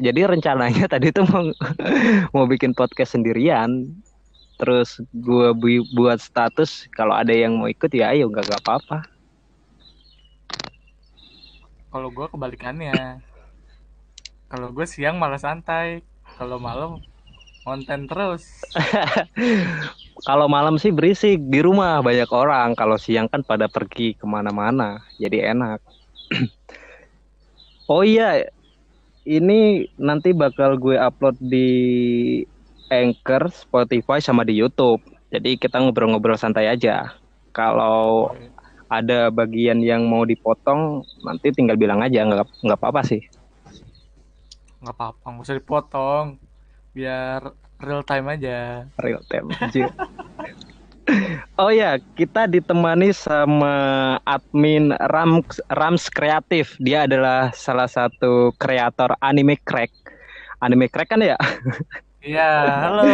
jadi rencananya tadi tuh mau mau bikin podcast sendirian. Terus gue bu buat status kalau ada yang mau ikut ya ayo nggak nggak apa-apa. Kalau gue kebalikannya. Kalau gue siang malah santai kalau malam konten terus. Kalau malam sih berisik di rumah banyak orang. Kalau siang kan pada pergi ke mana-mana jadi enak. Oh iya ini nanti bakal gue upload di Anchor, Spotify sama di YouTube. Jadi kita ngobrol-ngobrol santai aja. Kalau ada bagian yang mau dipotong, nanti tinggal bilang aja, nggak nggak apa-apa sih. Nggak apa-apa, nggak usah dipotong, biar real time aja. Real time. oh ya, kita ditemani sama admin Rams Rams Kreatif. Dia adalah salah satu kreator anime crack. Anime crack kan ya? Iya, halo,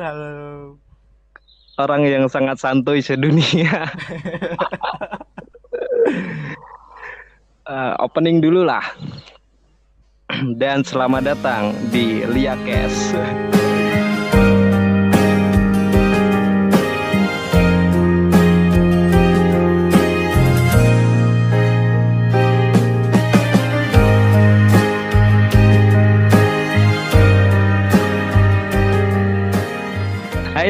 halo. Orang yang sangat santuy sedunia. uh, opening dulu lah. Dan selamat datang di Liakes.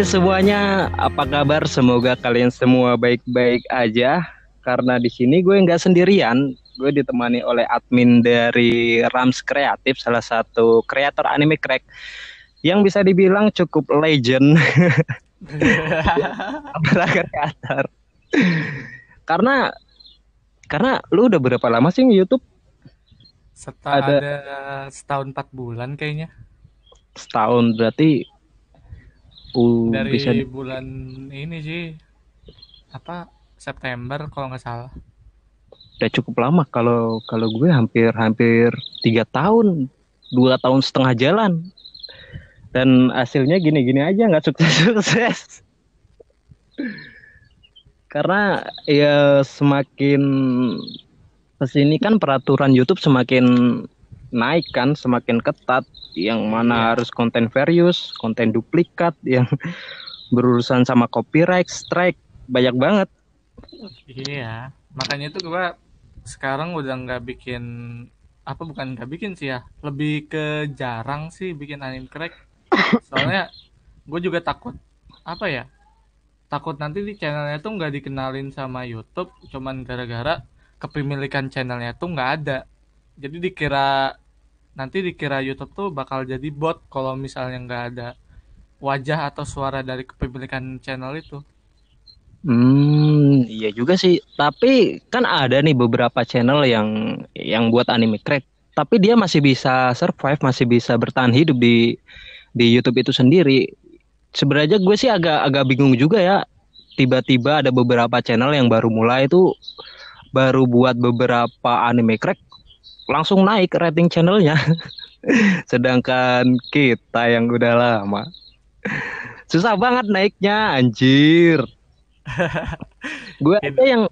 Hai semuanya, apa kabar? Semoga kalian semua baik-baik aja. Karena di sini gue nggak sendirian, gue ditemani oleh admin dari Rams Kreatif, salah satu kreator anime crack yang bisa dibilang cukup legend. kreator. karena karena lu udah berapa lama sih YouTube? Setelah ada, ada setahun empat bulan kayaknya. Setahun berarti uh, dari bisa bulan ini sih apa September kalau nggak salah. Udah cukup lama kalau kalau gue hampir hampir tiga tahun dua tahun setengah jalan. Dan hasilnya gini-gini aja nggak sukses-sukses. Karena ya semakin ke sini kan peraturan YouTube semakin naik kan semakin ketat yang mana yeah. harus konten various, konten duplikat yang berurusan sama copyright, strike banyak banget. Iya, makanya itu gua sekarang udah nggak bikin apa bukan nggak bikin sih ya, lebih ke jarang sih bikin anime crack. Soalnya gue juga takut apa ya? Takut nanti di channelnya tuh nggak dikenalin sama YouTube, cuman gara-gara kepemilikan channelnya tuh nggak ada. Jadi dikira nanti dikira YouTube tuh bakal jadi bot kalau misalnya nggak ada wajah atau suara dari kepemilikan channel itu. Hmm, iya juga sih. Tapi kan ada nih beberapa channel yang yang buat anime crack, tapi dia masih bisa survive, masih bisa bertahan hidup di di YouTube itu sendiri. Sebenarnya gue sih agak agak bingung juga ya. Tiba-tiba ada beberapa channel yang baru mulai itu baru buat beberapa anime crack langsung naik rating channelnya. Sedangkan kita yang udah lama susah banget naiknya anjir. Gue ada yang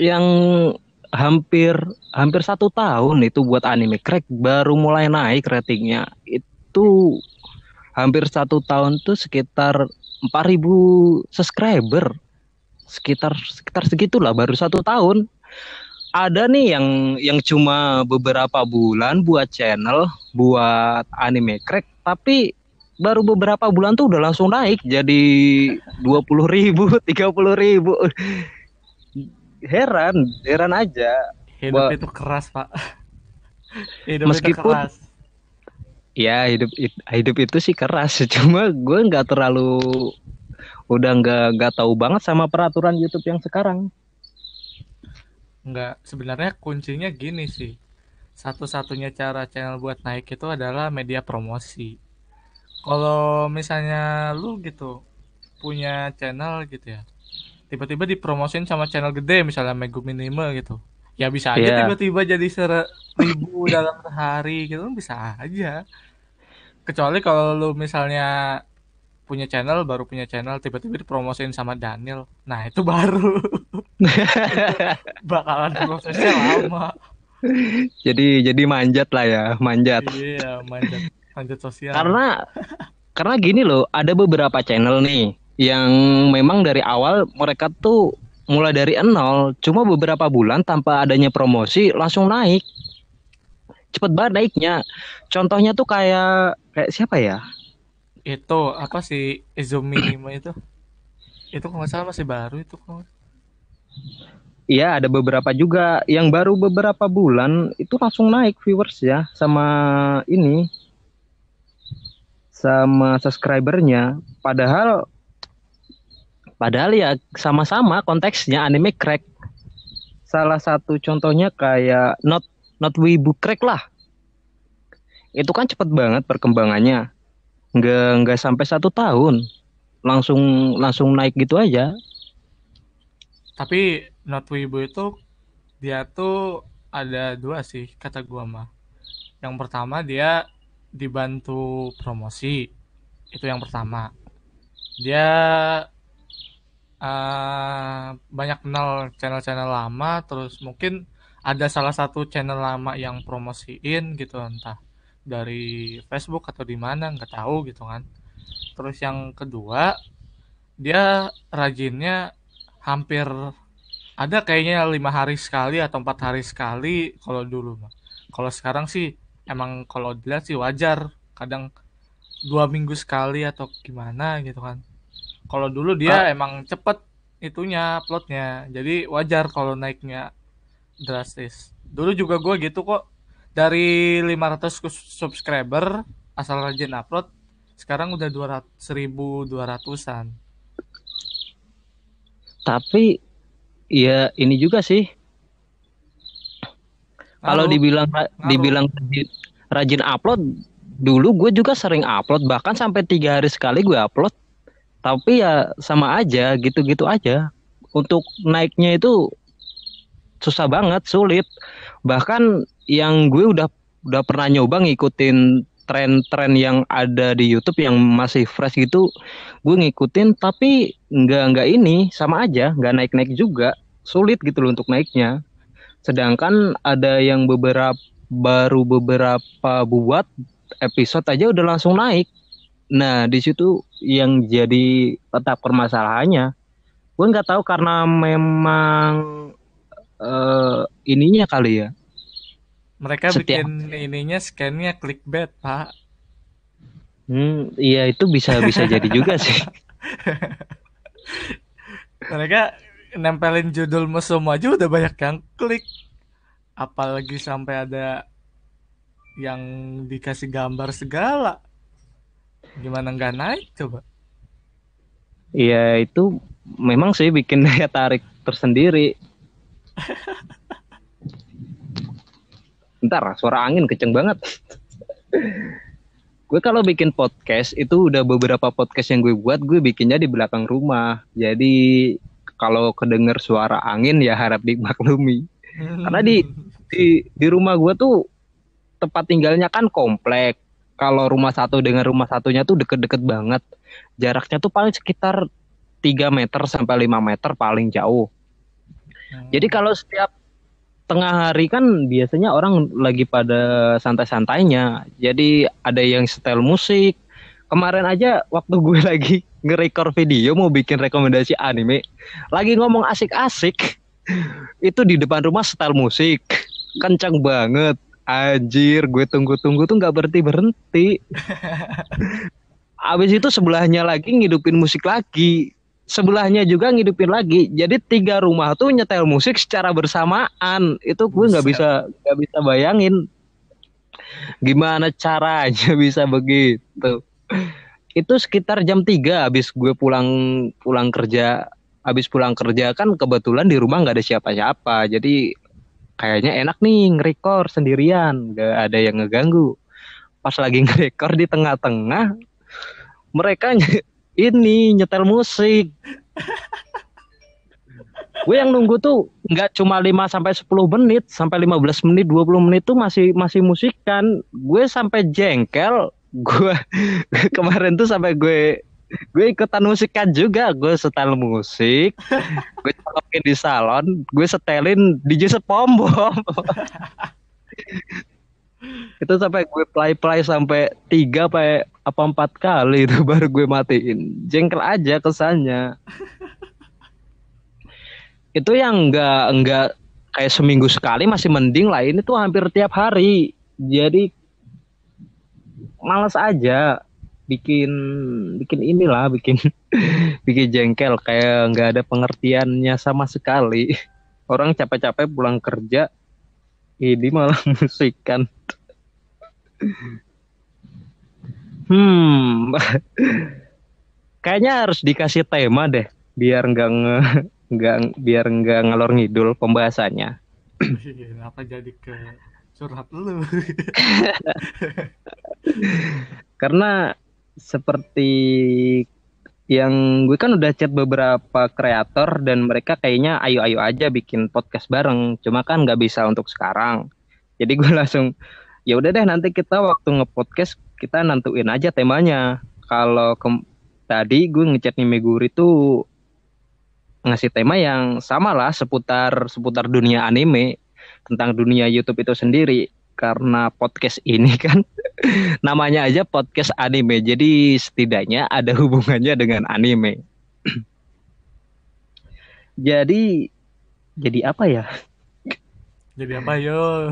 yang hampir hampir satu tahun itu buat anime crack baru mulai naik ratingnya itu hampir satu tahun tuh sekitar 4000 subscriber sekitar sekitar segitulah baru satu tahun ada nih yang yang cuma beberapa bulan buat channel buat anime crack tapi baru beberapa bulan tuh udah langsung naik jadi dua puluh ribu tiga puluh ribu. Heran heran aja. Hidup itu keras pak. Hidup meskipun itu keras. ya hidup hidup itu sih keras cuma gue nggak terlalu udah nggak nggak tahu banget sama peraturan YouTube yang sekarang Enggak, sebenarnya kuncinya gini sih. Satu-satunya cara channel buat naik itu adalah media promosi. Kalau misalnya lu gitu punya channel gitu ya. Tiba-tiba dipromosin sama channel gede misalnya Meguminime gitu. Ya bisa aja tiba tiba-tiba jadi seribu dalam sehari gitu bisa aja. Kecuali kalau lu misalnya punya channel baru punya channel tiba-tiba dipromosin sama Daniel nah itu baru bakalan prosesnya lama jadi jadi manjat lah ya, manjat. Iya, manjat manjat sosial. Karena karena gini loh, ada beberapa channel nih yang memang dari awal mereka tuh mulai dari nol, cuma beberapa bulan tanpa adanya promosi langsung naik. Cepet banget naiknya. Contohnya tuh kayak kayak siapa ya? Itu apa sih Izumi itu? Itu kalau nggak salah masih baru itu kok. Iya, ada beberapa juga yang baru beberapa bulan itu langsung naik viewers ya sama ini sama subscribernya. Padahal padahal ya sama-sama konteksnya anime crack. Salah satu contohnya kayak not not wibu crack lah. Itu kan cepet banget perkembangannya. Nggak nggak sampai satu tahun. Langsung langsung naik gitu aja. Tapi not wibu itu dia tuh ada dua sih kata gua mah. Yang pertama dia dibantu promosi. Itu yang pertama. Dia uh, banyak kenal channel-channel lama terus mungkin ada salah satu channel lama yang promosiin gitu entah dari Facebook atau di mana nggak tahu gitu kan. Terus yang kedua dia rajinnya hampir ada kayaknya lima hari sekali atau empat hari sekali kalau dulu mah. Kalau sekarang sih emang kalau dilihat sih wajar. Kadang dua minggu sekali atau gimana gitu kan. Kalau dulu dia ah. emang cepet itunya uploadnya. Jadi wajar kalau naiknya drastis. Dulu juga gue gitu kok dari 500 subscriber asal rajin upload sekarang udah 200 1200-an tapi Iya, ini juga sih. Kalau dibilang Halo. dibilang rajin upload, dulu gue juga sering upload, bahkan sampai tiga hari sekali gue upload. Tapi ya sama aja, gitu-gitu aja. Untuk naiknya itu susah banget, sulit. Bahkan yang gue udah udah pernah nyoba ngikutin tren-tren yang ada di YouTube yang masih fresh gitu gue ngikutin tapi nggak nggak ini sama aja nggak naik-naik juga. Sulit gitu loh untuk naiknya. Sedangkan ada yang beberapa baru beberapa buat episode aja udah langsung naik. Nah di situ yang jadi tetap permasalahannya gue nggak tahu karena memang uh, ininya kali ya mereka Setiap... bikin ininya scannya clickbait, Pak. Hmm, iya itu bisa bisa jadi juga sih. Mereka nempelin judul musuh aja udah banyak yang klik. Apalagi sampai ada yang dikasih gambar segala. Gimana nggak naik coba? Iya itu memang sih bikin daya tarik tersendiri. Ntar suara angin kenceng banget. gue kalau bikin podcast itu udah beberapa podcast yang gue buat gue bikinnya di belakang rumah. Jadi kalau kedenger suara angin ya harap dimaklumi. Karena di di di rumah gue tuh tempat tinggalnya kan komplek. Kalau rumah satu dengan rumah satunya tuh deket-deket banget. Jaraknya tuh paling sekitar 3 meter sampai 5 meter paling jauh. Hmm. Jadi kalau setiap tengah hari kan biasanya orang lagi pada santai-santainya. Jadi ada yang setel musik. Kemarin aja waktu gue lagi nge-record video mau bikin rekomendasi anime, lagi ngomong asik-asik. Itu di depan rumah setel musik. Kencang banget. Anjir, gue tunggu-tunggu tuh nggak berhenti-berhenti. Abis itu sebelahnya lagi ngidupin musik lagi sebelahnya juga ngidupin lagi. Jadi tiga rumah tuh nyetel musik secara bersamaan. Itu gue nggak bisa nggak bisa bayangin gimana caranya bisa begitu. Itu sekitar jam 3 habis gue pulang pulang kerja. Habis pulang kerja kan kebetulan di rumah nggak ada siapa-siapa. Jadi kayaknya enak nih ngerekor sendirian, nggak ada yang ngeganggu. Pas lagi ngerekor di tengah-tengah mereka ini nyetel musik. gue yang nunggu tuh nggak cuma 5 sampai 10 menit, sampai 15 menit, 20 menit tuh masih masih musikan. Gue sampai jengkel, gue kemarin tuh sampai gue gue ikutan musikan juga gue setel musik gue colokin di salon gue setelin DJ Pom Bom itu sampai gue play play sampai tiga apa apa empat kali itu baru gue matiin. Jengkel aja kesannya. Itu yang enggak enggak kayak seminggu sekali masih mending lah. Ini tuh hampir tiap hari. Jadi malas aja bikin bikin inilah bikin bikin jengkel. Kayak nggak ada pengertiannya sama sekali. Orang capek-capek pulang kerja ini malah musikan. Hmm. Kayaknya harus dikasih tema deh biar nggak nggak biar nggak ngalor ngidul pembahasannya. Kenapa jadi ke curhat lu? Karena seperti yang gue kan udah chat beberapa kreator dan mereka kayaknya ayo-ayo aja bikin podcast bareng. Cuma kan nggak bisa untuk sekarang. Jadi gue langsung ya udah deh nanti kita waktu ngepodcast kita nantuin aja temanya. Kalau tadi gue ngechat nih Meguri tuh ngasih tema yang sama lah seputar seputar dunia anime tentang dunia YouTube itu sendiri karena podcast ini kan namanya aja podcast anime. Jadi setidaknya ada hubungannya dengan anime. Jadi jadi apa ya? Jadi apa yo?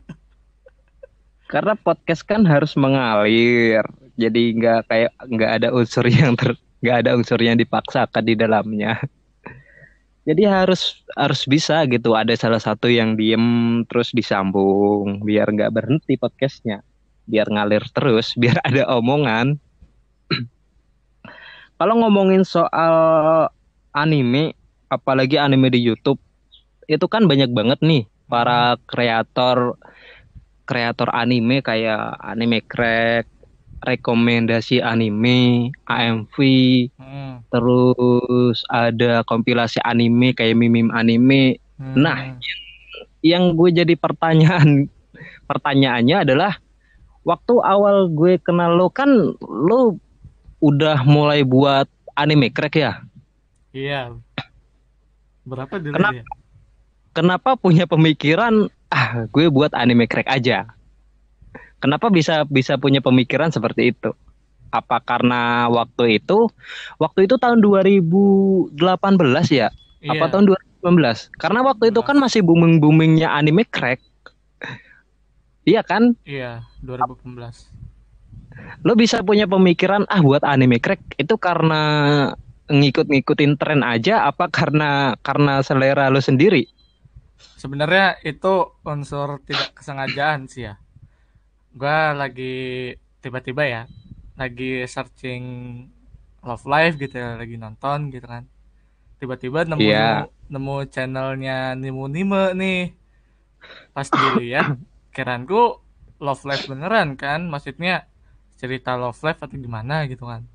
Karena podcast kan harus mengalir. Jadi nggak kayak nggak ada unsur yang ter nggak ada unsur yang dipaksakan di dalamnya jadi harus harus bisa gitu. Ada salah satu yang diem terus disambung biar nggak berhenti podcastnya. Biar ngalir terus biar ada omongan. Kalau ngomongin soal anime apalagi anime di YouTube itu kan banyak banget nih para kreator kreator anime kayak anime crack, rekomendasi anime, AMV, hmm. terus ada kompilasi anime kayak mimim anime. Hmm. Nah, yang, yang gue jadi pertanyaan pertanyaannya adalah waktu awal gue kenal lo kan lo udah mulai buat anime crack ya? Iya. Berapa dulu kenapa, ya? Kenapa punya pemikiran ah gue buat anime crack aja kenapa bisa bisa punya pemikiran seperti itu? Apa karena waktu itu waktu itu tahun 2018 ya? Iya. apa tahun 2019 karena waktu itu kan masih booming boomingnya anime crack. Iya kan? Iya 2018 lo bisa punya pemikiran ah buat anime crack itu karena ngikut-ngikutin tren aja apa karena karena selera lo sendiri? Sebenarnya itu unsur tidak kesengajaan sih ya gue lagi tiba-tiba ya lagi searching love life gitu ya lagi nonton gitu kan. Tiba-tiba nemu yeah. nemu channelnya Nimu Nime nih. Pas dilihat keranku love life beneran kan? Maksudnya cerita love life atau gimana gitu kan?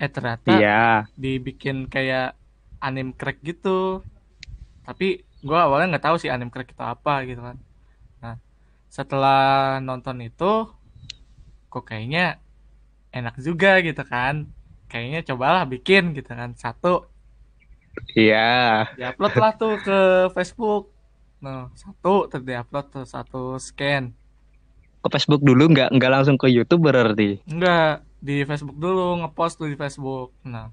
Eh ternyata yeah. dibikin kayak anim crack gitu. Tapi gue awalnya nggak tahu sih anime crack itu apa gitu kan setelah nonton itu kok kayaknya enak juga gitu kan. Kayaknya cobalah bikin gitu kan satu. Iya. Yeah. diupload lah tuh ke Facebook. Nah satu terdiupload tuh satu scan. Ke Facebook dulu nggak nggak langsung ke YouTube berarti? Nggak di Facebook dulu ngepost tuh di Facebook. Nah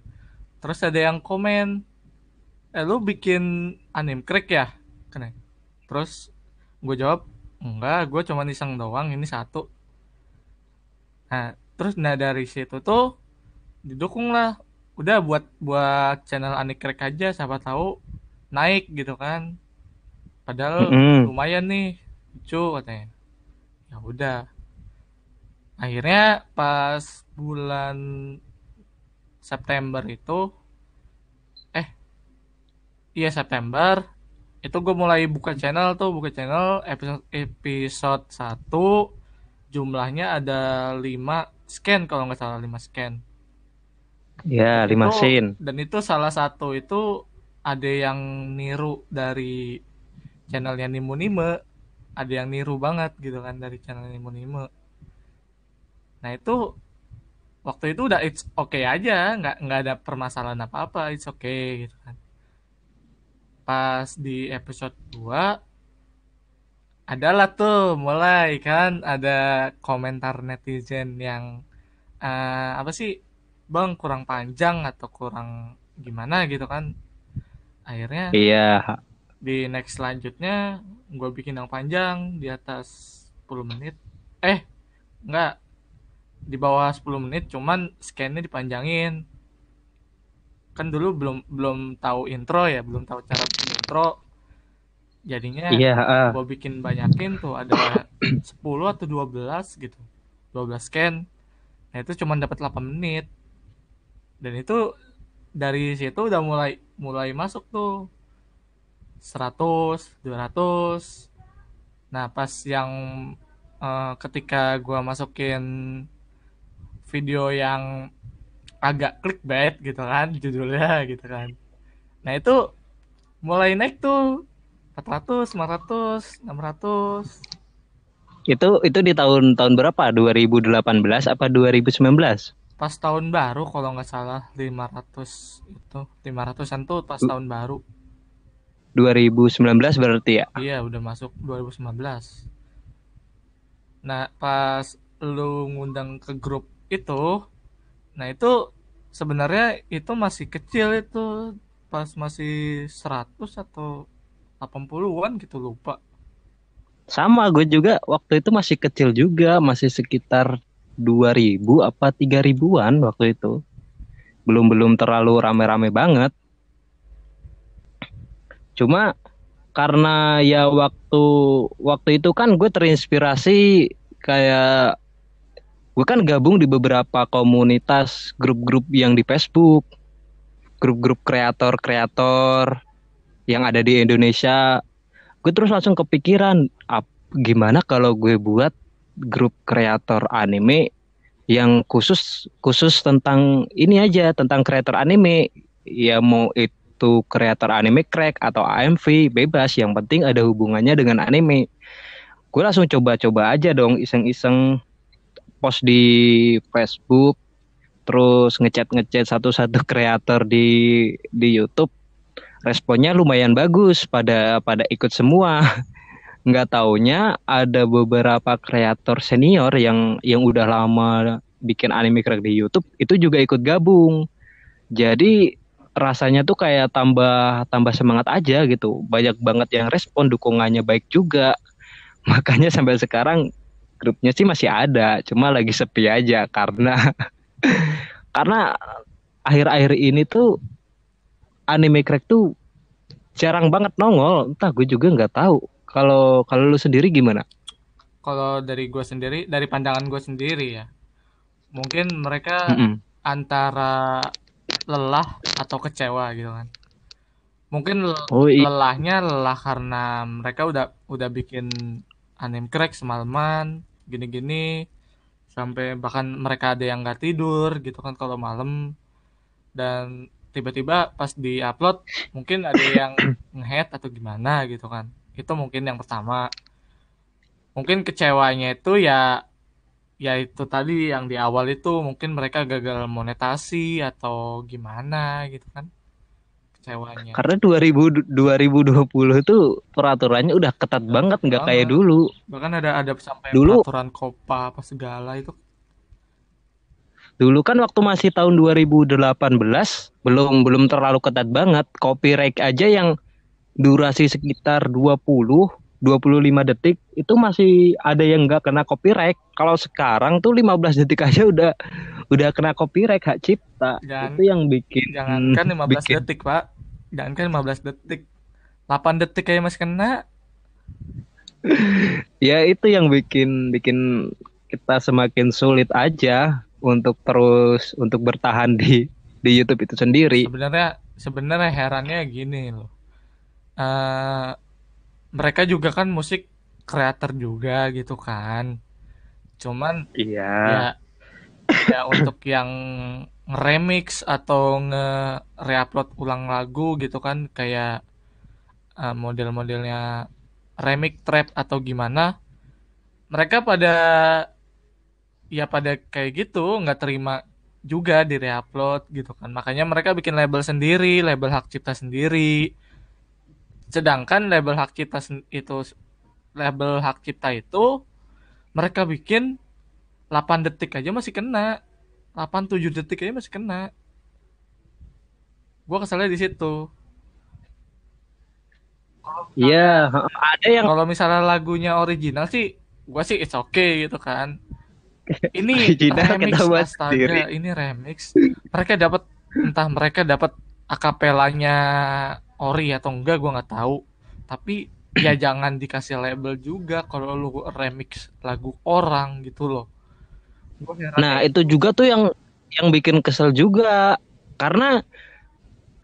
terus ada yang komen eh lu bikin anim crack ya? Kena. Terus gue jawab enggak gue cuma iseng doang ini satu. Nah terus nah dari situ tuh didukung lah udah buat buat channel anim crack aja siapa tahu naik gitu kan. Padahal mm -hmm. lumayan nih lucu katanya. Ya udah. Akhirnya pas bulan September itu iya September itu gue mulai buka channel tuh buka channel episode episode 1 jumlahnya ada 5 scan kalau nggak salah 5 scan. Ya 5 scene. dan itu salah satu itu ada yang niru dari channelnya Nimo Nime ada yang niru banget gitu kan dari channel Nimo Nime nah itu waktu itu udah it's okay aja nggak nggak ada permasalahan apa apa it's okay gitu kan pas di episode 2 adalah tuh mulai kan ada komentar netizen yang uh, apa sih bang kurang panjang atau kurang gimana gitu kan. Akhirnya iya. di next selanjutnya gue bikin yang panjang di atas 10 menit. Eh enggak. Di bawah 10 menit cuman scannya dipanjangin kan dulu belum belum tahu intro ya belum tahu cara bikin intro. Jadinya iya uh. gue bikin banyakin tuh ada 10 atau 12 gitu 12 scan. Nah itu cuma dapat 8 menit. Dan itu dari situ udah mulai mulai masuk tuh 100 200 nah pas yang uh, ketika gua masukin video yang agak clickbait gitu kan judulnya gitu kan. Nah itu mulai naik tuh 400 500 600 itu itu di tahun tahun berapa? 2018 apa 2019 pas tahun baru kalau nggak salah 500 itu. 500an tuh pas tahun baru. 2019 berarti ya? Iya, udah masuk 2019. Nah, pas lu ngundang ke grup itu, nah itu sebenarnya itu masih kecil itu pas masih 100 atau 80-an gitu lupa. Sama gue juga waktu itu masih kecil juga, masih sekitar 2000 apa 3000-an waktu itu. Belum belum terlalu rame-rame banget. Cuma karena ya waktu waktu itu kan gue terinspirasi kayak gue kan gabung di beberapa komunitas grup-grup yang di Facebook, grup-grup kreator-kreator yang ada di Indonesia. Gue terus langsung kepikiran, ap, gimana kalau gue buat grup kreator anime yang khusus khusus tentang ini aja, tentang kreator anime. Ya mau itu kreator anime crack atau AMV bebas yang penting ada hubungannya dengan anime gue langsung coba-coba aja dong iseng-iseng post di Facebook terus ngechat ngechat satu-satu kreator di di YouTube responnya lumayan bagus pada pada ikut semua nggak taunya ada beberapa kreator senior yang yang udah lama bikin anime crack di YouTube itu juga ikut gabung jadi rasanya tuh kayak tambah tambah semangat aja gitu. Banyak banget yang respon dukungannya baik juga. Makanya sampai sekarang grupnya sih masih ada, cuma lagi sepi aja karena karena akhir-akhir ini tuh anime crack tuh jarang banget nongol. Entah gue juga nggak tahu. Kalau kalau lu sendiri gimana? Kalau dari gue sendiri, dari pandangan gue sendiri ya, mungkin mereka mm -mm. antara lelah atau kecewa gitu kan mungkin oh, iya. lelahnya lelah karena mereka udah udah bikin anime crack semalaman gini-gini sampai bahkan mereka ada yang nggak tidur gitu kan kalau malam. Dan tiba-tiba pas di upload mungkin ada yang ngehead atau gimana gitu kan. Itu mungkin yang pertama. Mungkin kecewanya itu ya ya itu tadi yang di awal itu mungkin mereka gagal monetasi atau gimana gitu kan kecewanya karena 2000 2020 itu peraturannya udah ketat banget nggak kayak dulu bahkan ada ada sampai dulu, peraturan kopa apa segala itu dulu kan waktu masih tahun 2018 belum belum terlalu ketat banget copyright aja yang durasi sekitar 20 25 detik itu masih ada yang nggak kena copyright. Kalau sekarang tuh 15 detik aja udah udah kena copyright hak cipta. Jangan, itu yang bikin Jangankan 15 bikin. detik, Pak. Jangankan 15 detik. 8 detik kayak masih kena. ya itu yang bikin bikin kita semakin sulit aja untuk terus untuk bertahan di di YouTube itu sendiri. Sebenarnya sebenarnya herannya gini loh. Uh, mereka juga kan musik kreator juga gitu kan cuman iya ya, ya untuk yang remix atau nge-reupload ulang lagu gitu kan kayak uh, model-modelnya remix trap atau gimana mereka pada ya pada kayak gitu nggak terima juga di reupload gitu kan. Makanya mereka bikin label sendiri label hak cipta sendiri. Sedangkan label hak cipta itu label hak cipta itu mereka bikin 8 detik aja masih kena 8 7 detik aja masih kena. Gua keselnya di situ. Iya, ada yang kalau misalnya lagunya original sih gua sih it's okay gitu kan. Ini original remix kita buat astaga sendiri. ini remix. Mereka dapat entah mereka dapat akapelanya ori atau enggak gua nggak tahu. Tapi ya jangan dikasih label juga kalau lu remix lagu orang gitu loh Nah, itu juga tuh yang yang bikin kesel juga. Karena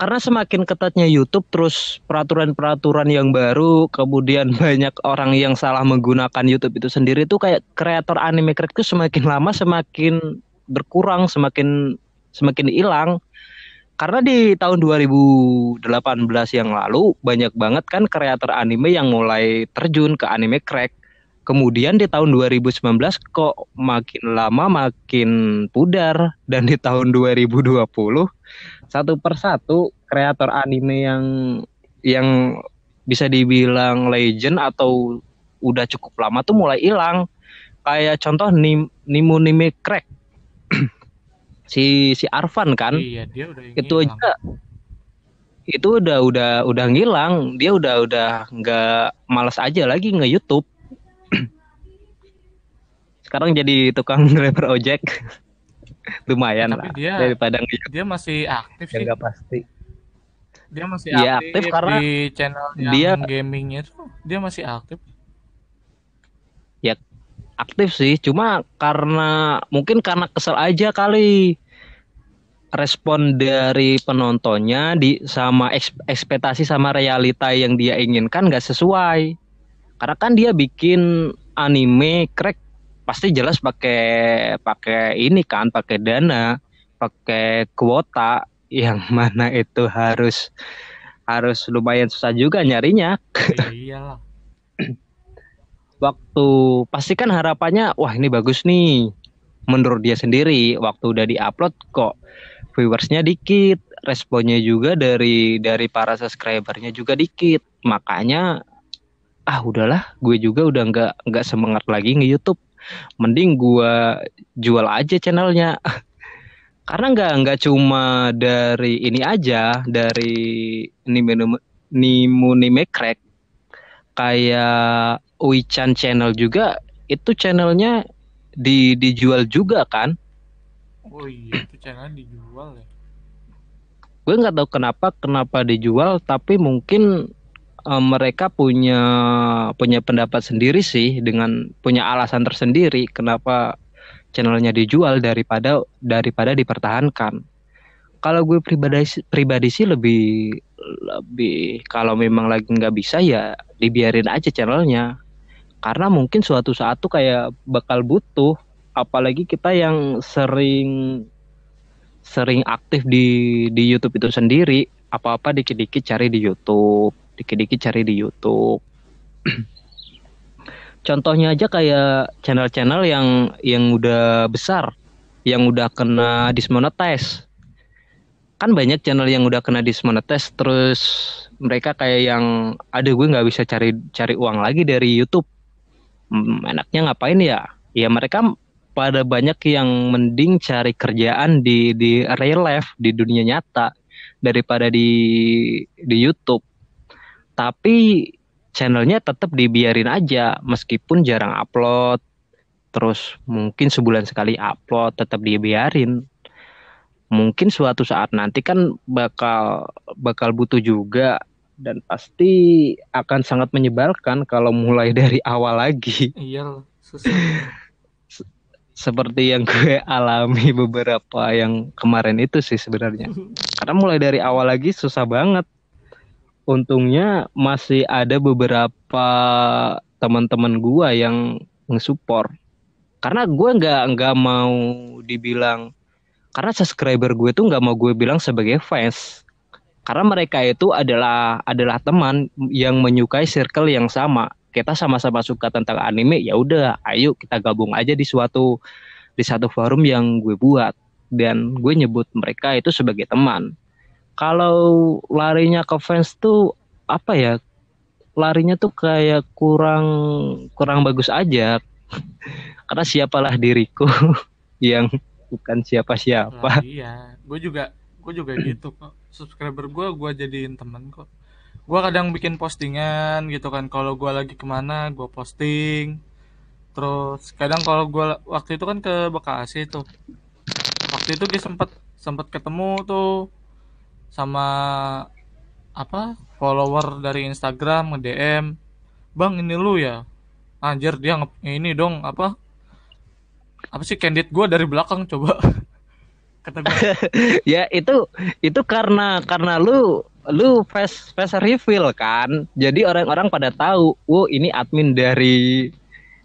karena semakin ketatnya YouTube terus peraturan-peraturan yang baru, kemudian banyak orang yang salah menggunakan YouTube itu sendiri tuh kayak kreator anime crack tuh semakin lama semakin berkurang, semakin semakin hilang. Karena di tahun 2018 yang lalu banyak banget kan kreator anime yang mulai terjun ke anime crack. Kemudian di tahun 2019 kok makin lama makin pudar. Dan di tahun 2020 satu persatu kreator anime yang yang bisa dibilang legend atau udah cukup lama tuh mulai hilang. Kayak contoh Nim, Nimu Nime Crack. si si Arvan kan? Iya dia udah itu aja. Itu udah udah udah ngilang. Dia udah udah nggak malas aja lagi nge YouTube sekarang jadi tukang driver ojek. Lumayan Tapi lah dia- daripada dia masih aktif sih. nggak pasti. Dia masih Iya, aktif, aktif karena di channel yang dia- gamingnya tuh. Dia masih aktif. Aktif sih cuma karena mungkin karena kesel aja kali. Respon dari penontonnya di sama eks- ekspektasi sama realita yang dia inginkan nggak sesuai. Karena kan dia bikin anime crack pasti jelas pakai pakai ini kan pakai dana pakai kuota yang mana itu harus harus lumayan susah juga nyarinya. Ya iyalah waktu pasti kan harapannya wah ini bagus nih. Menurut dia sendiri waktu udah diupload kok viewersnya dikit responnya juga dari dari para subscribernya juga dikit. Makanya ah udahlah gue juga udah nggak nggak semangat lagi nge YouTube mending gue jual aja channelnya. Karena nggak nggak cuma dari ini aja dari Nimu Nimu Nime Crack kayak Uichan channel juga itu channelnya di dijual juga kan? Oh iya itu channel dijual ya? Gue nggak tahu kenapa kenapa dijual tapi mungkin eh, mereka punya punya pendapat sendiri sih dengan punya alasan tersendiri kenapa channelnya dijual daripada daripada dipertahankan. Kalau gue pribadi pribadi sih lebih lebih kalau memang lagi nggak bisa ya dibiarin aja channelnya. Karena mungkin suatu saat tuh kayak bakal butuh apalagi kita yang sering sering aktif di di YouTube itu sendiri apa-apa dikit-dikit cari di YouTube dikit-dikit cari di YouTube. Contohnya aja kayak channel-channel yang yang udah besar yang udah kena dismonetize. Kan banyak channel yang udah kena dismonetize terus mereka kayak yang ada gue nggak bisa cari cari uang lagi dari YouTube. Hmm, enaknya ngapain ya? Ya mereka pada banyak yang mending cari kerjaan di di real life di dunia nyata daripada di di YouTube tapi channelnya tetap dibiarin aja meskipun jarang upload. Terus mungkin sebulan sekali upload tetap dibiarin. Mungkin suatu saat nanti kan bakal bakal butuh juga. Dan pasti akan sangat menyebalkan kalau mulai dari awal lagi. Iya susah. Seperti yang gue alami beberapa yang kemarin itu sih sebenarnya. Karena mulai dari awal lagi susah banget untungnya masih ada beberapa teman-teman gue yang nge-support. Karena gue nggak nggak mau dibilang karena subscriber gue tuh nggak mau gue bilang sebagai fans. Karena mereka itu adalah adalah teman yang menyukai circle yang sama. Kita sama-sama suka tentang anime ya udah ayo kita gabung aja di suatu di satu forum yang gue buat. Dan gue nyebut mereka itu sebagai teman. Kalau larinya ke fans tuh apa ya? Larinya tuh kayak kurang kurang bagus aja. Karena siapalah diriku yang bukan siapa-siapa. iya, gue juga gue juga gitu kok. Subscriber gue gue jadiin temen kok. Gue kadang bikin postingan gitu kan. Kalau gue lagi ke mana gue posting. Terus kadang kalau gue waktu itu kan ke Bekasi tuh. Waktu itu gue sempet sempet ketemu tuh sama apa follower dari Instagram nge DM bang ini lu ya? Anjir dia nge ini dong apa apa sih candid gue dari belakang coba. Kata gue ya itu itu karena karena lu lu face face reveal kan? Jadi orang-orang pada tahu oh ini admin dari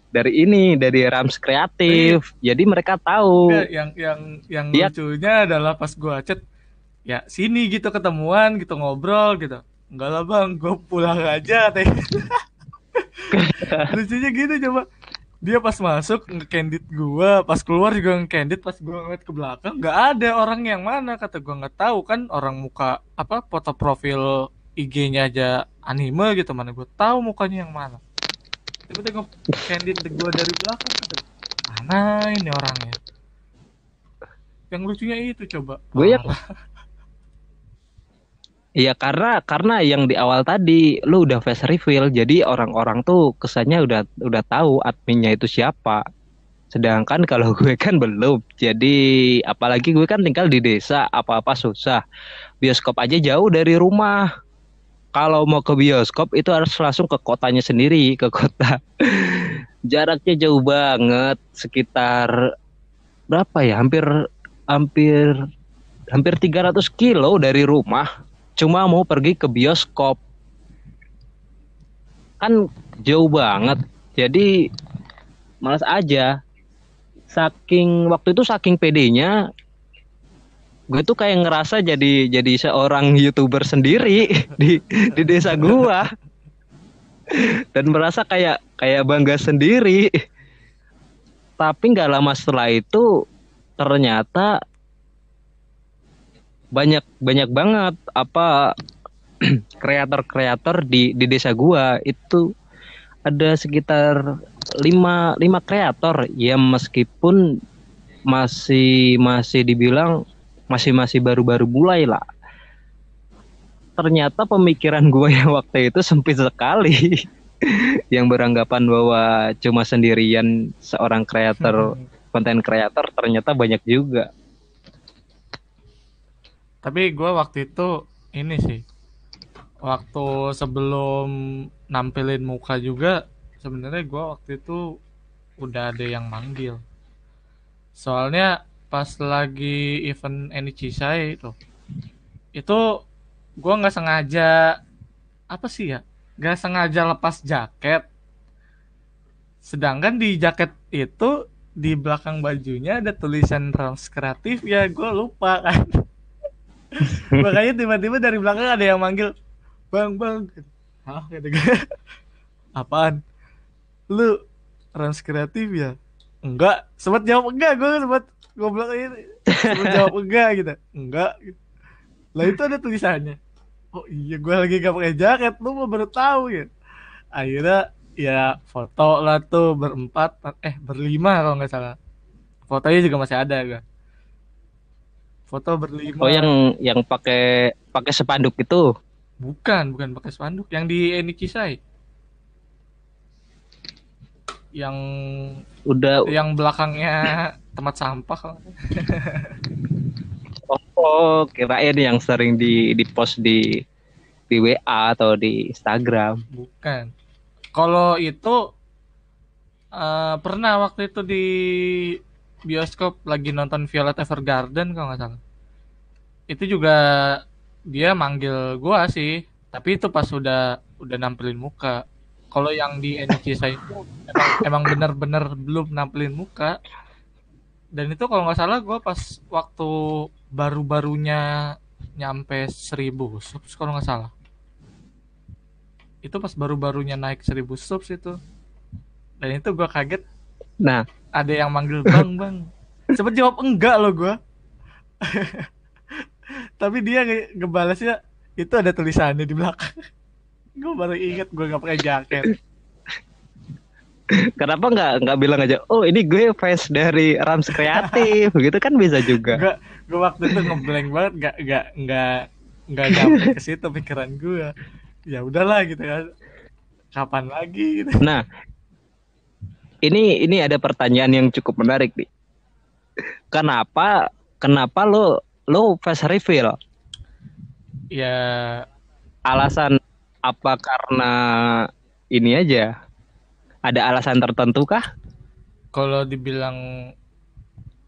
dari ini dari Rams kreatif jadi mereka tahu. Enggak, yang yang yang Iya. lucunya adalah pas gue chat ya sini gitu ketemuan gitu ngobrol gitu. Enggak lah bang gue pulang aja lucunya gitu coba. Dia pas masuk nge-candid gua. Pas keluar juga nge-candid pas gua ngeliat ke belakang nggak ada orang yang mana kata gua. Nggak tahu kan orang muka apa foto profil IG-nya aja anime gitu mana gua tahu mukanya yang mana. Tiba-tiba nge-candid gua dari belakang kata mana ini orangnya? Yang lucunya itu coba. Gue ya-. Iya karena karena yang di awal tadi lu udah face reveal jadi orang-orang tuh kesannya udah udah tahu adminnya itu siapa. Sedangkan kalau gue kan belum. Jadi apalagi gue kan tinggal di desa, apa-apa susah. Bioskop aja jauh dari rumah. Kalau mau ke bioskop itu harus langsung ke kotanya sendiri, ke kota. Jaraknya jauh banget, sekitar berapa ya? Hampir hampir hampir 300 kilo dari rumah cuma mau pergi ke bioskop. Kan jauh banget. Jadi malas aja. Saking waktu itu saking pedenya gue tuh kayak ngerasa jadi jadi seorang youtuber sendiri di di desa gua. Dan merasa kayak kayak bangga sendiri. Tapi nggak lama setelah itu ternyata banyak banyak banget apa kreator-kreator di di desa gua itu ada sekitar lima lima kreator ya meskipun masih masih dibilang masih masih baru-baru mulai lah. Ternyata pemikiran gue yang waktu itu sempit sekali. Yang beranggapan bahwa cuma sendirian seorang kreator konten kreator ternyata banyak juga Tapi gue waktu itu ini sih, waktu sebelum nampilin muka juga, sebenarnya gue waktu itu udah ada yang manggil. Soalnya pas lagi event Enichishai itu, itu gue nggak sengaja apa sih ya, nggak sengaja lepas jaket. Sedangkan di jaket itu di belakang bajunya ada tulisan Rams Kreatif ya gue lupa kan makanya tiba-tiba dari belakang ada yang manggil bang bang. Hah? Kata gue apaan? Lu Rans kreatif ya? Enggak. Sempat jawab enggak? Gue sempat goblok aja sempat jawab enggak? Gitu. Enggak. Lah itu ada tulisannya. Oh iya gue lagi gak pakai jaket lu mau baru tahu ya akhirnya ya foto lah tuh berempat eh berlima kalau nggak salah. Fotonya juga masih ada gue foto berlima oh yang yang pakai pakai sepanduk itu Bukan, bukan pakai spanduk. Yang di Enichisai. Yang udah yang belakangnya tempat sampah salah. oh kirain yang sering di di post di di WA atau di Instagram Bukan. Kalau itu eh, pernah waktu itu di bioskop lagi nonton Violet Evergarden kalau nggak salah. Itu juga dia manggil gua sih, tapi itu pas udah udah nampilin muka. Kalau yang di NCS itu emang, emang bener-bener belum nampilin muka. Dan itu kalau nggak salah gua pas waktu baru-barunya nyampe 1000 subs kalau nggak salah. Itu pas baru-barunya naik 1000 subs itu. Dan itu gua kaget nah ada yang manggil bang bang. Cepet jawab enggak lo gua. tapi dia nge- ngebalasnya itu ada tulisannya di belakang gue baru inget gue nggak pakai jaket Kenapa nggak nggak bilang aja, oh ini gue fans dari Rams Kreatif, gitu kan bisa juga. gue gue waktu itu ngeblank banget nggak nggak nggak nggak nyampe ke situ pikiran gue ya udahlah gitu kan kapan lagi gitu Nah, ini ini ada pertanyaan yang cukup menarik nih. Kenapa kenapa lo lo face reveal? ya Alasan apa karena ini aja? Ada alasan tertentu kah? kalau dibilang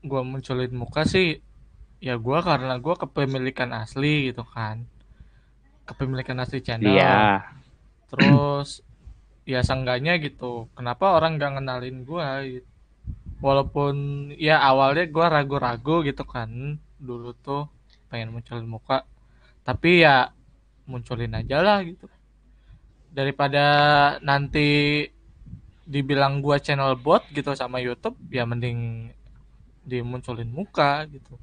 gue munculin muka sih ya gue karena gue kepemilikan asli gitu kan kepemilikan asli channel Iya. terus ya seenggaknya gitu. Kenapa orang nggak ngenalin gua? Gitu. walaupun ya awalnya gua ragu-ragu gitu kan dulu tuh pengen munculin muka. Tapi ya munculin aja lah gitu. Daripada nanti dibilang gua channel bot gitu sama YouTube ya mending dimunculin muka gitu.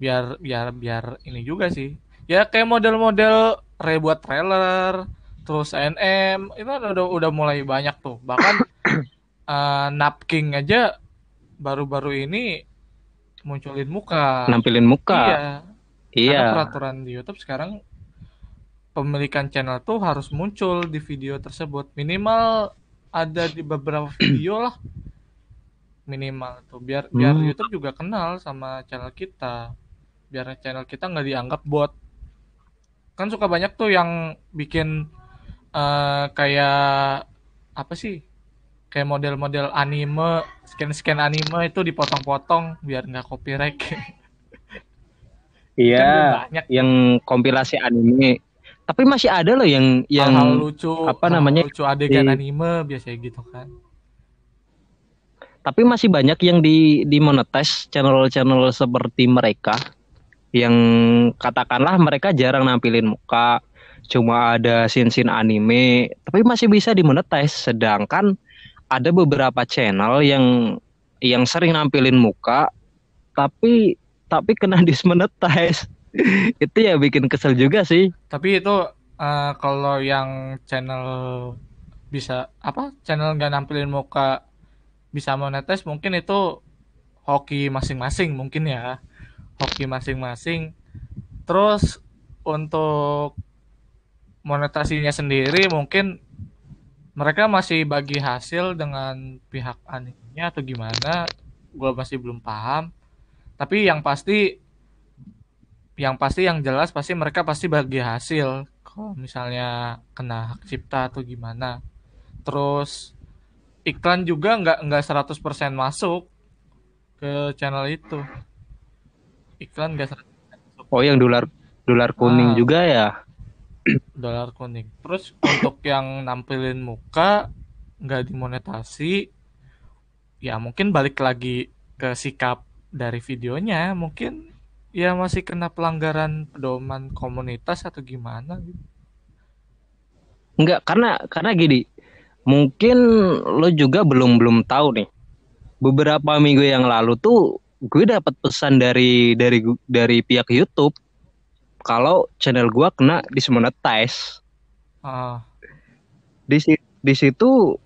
Biar biar biar ini juga sih. Ya kayak model-model Ray buat trailer terus NM itu udah udah mulai banyak tuh. Bahkan eh, Napking aja baru-baru ini munculin muka. Nampilin muka. iya. Iya. karena peraturan di YouTube sekarang pemilikan channel tuh harus muncul di video tersebut. Minimal ada di beberapa video lah. Minimal tuh biar biar Hmm. YouTube juga kenal sama channel kita. Biar channel kita nggak dianggap bot. Kan suka banyak tuh yang bikin eh, kayak apa sih? Kayak model-model anime scan-scan anime itu dipotong-potong biar nggak copyright. Iya. Kan banyak. Yang kompilasi anime. Tapi masih ada loh yang yang hal-hal lucu apa hal namanya, lucu adegan di- anime biasanya gitu kan. Tapi masih banyak yang di dimonetize channel-channel seperti mereka. Yang katakanlah mereka jarang nampilin muka cuma ada scene-scene anime tapi masih bisa dimonetize. Sedangkan ada beberapa channel yang yang sering nampilin muka tapi tapi kena dismonetize. Itu ya bikin kesel juga sih. Tapi itu eh, kalau yang channel bisa apa channel nggak nampilin muka bisa monetize mungkin itu hoki masing-masing mungkin ya. Hoki masing-masing. Terus untuk monetasinya sendiri mungkin mereka masih bagi hasil dengan pihak animenya atau gimana gua masih belum paham. Tapi yang pasti yang pasti yang jelas pasti mereka pasti bagi hasil. Kalau misalnya kena hak cipta atau gimana. Terus iklan juga nggak nggak 100% masuk ke channel itu. Iklan nggak 100% masuk. Oh yang dolar dolar kuning Ah. juga ya dolar kuning terus untuk yang nampilin muka nggak dimonetasi ya mungkin balik lagi ke sikap dari videonya mungkin ya masih kena pelanggaran pedoman komunitas atau gimana gitu. Enggak, karena karena gini, mungkin lo juga belum belum tahu nih. Beberapa minggu yang lalu tuh gue dapat pesan dari dari dari pihak YouTube kalau channel gua kena dismonetize. Ah, Di di situ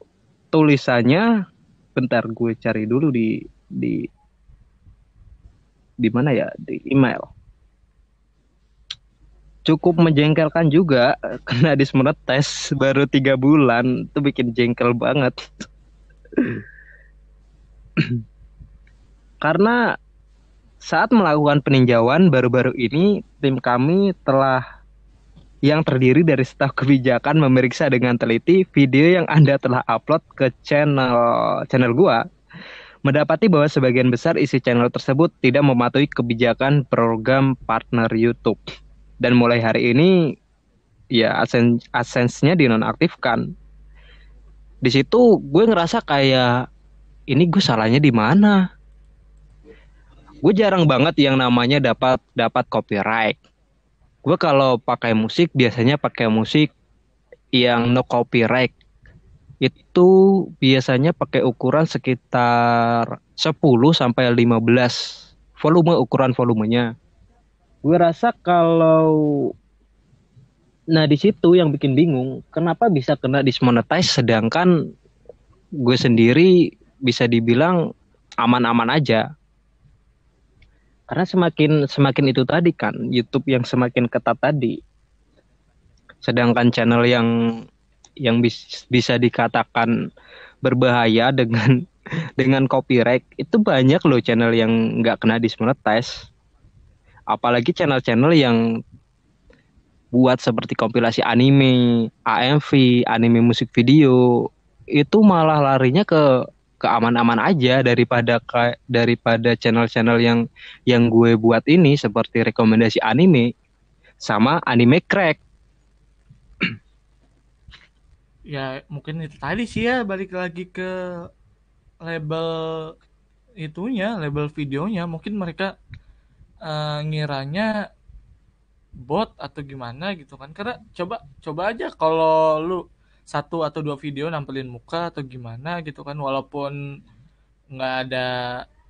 tulisannya bentar gue cari dulu di di di mana ya? Di email. Cukup menjengkelkan juga kena dismonetize baru tiga bulan itu bikin jengkel banget. Karena saat melakukan peninjauan baru-baru ini tim kami telah yang terdiri dari staf kebijakan memeriksa dengan teliti video yang Anda telah upload ke channel channel gua mendapati bahwa sebagian besar isi channel tersebut tidak mematuhi kebijakan program partner YouTube dan mulai hari ini ya asen asensnya dinonaktifkan. Di situ gue ngerasa kayak ini gue salahnya di mana? Gue jarang banget yang namanya dapat dapat copyright. Gue kalau pakai musik biasanya pakai musik yang no copyright. Itu biasanya pakai ukuran sekitar 10 sampai 15 volume ukuran volumenya gue rasa kalau nah di situ yang bikin bingung kenapa bisa kena dismonetize sedangkan gue sendiri bisa dibilang aman-aman aja karena semakin semakin itu tadi kan YouTube yang semakin ketat tadi. Sedangkan channel yang yang bis, bisa dikatakan berbahaya dengan dengan copyright itu banyak loh channel yang nggak kena dismonetize apalagi channel-channel yang buat seperti kompilasi anime, AMV, anime musik video itu malah larinya ke ke aman-aman aja daripada ke, daripada channel-channel yang yang gue buat ini seperti rekomendasi anime sama anime crack. ya mungkin itu tadi sih ya balik lagi ke label itunya, label videonya mungkin mereka uh, ngiranya bot atau gimana gitu kan karena coba coba aja kalau lu satu atau dua video nampilin muka atau gimana gitu kan walaupun nggak ada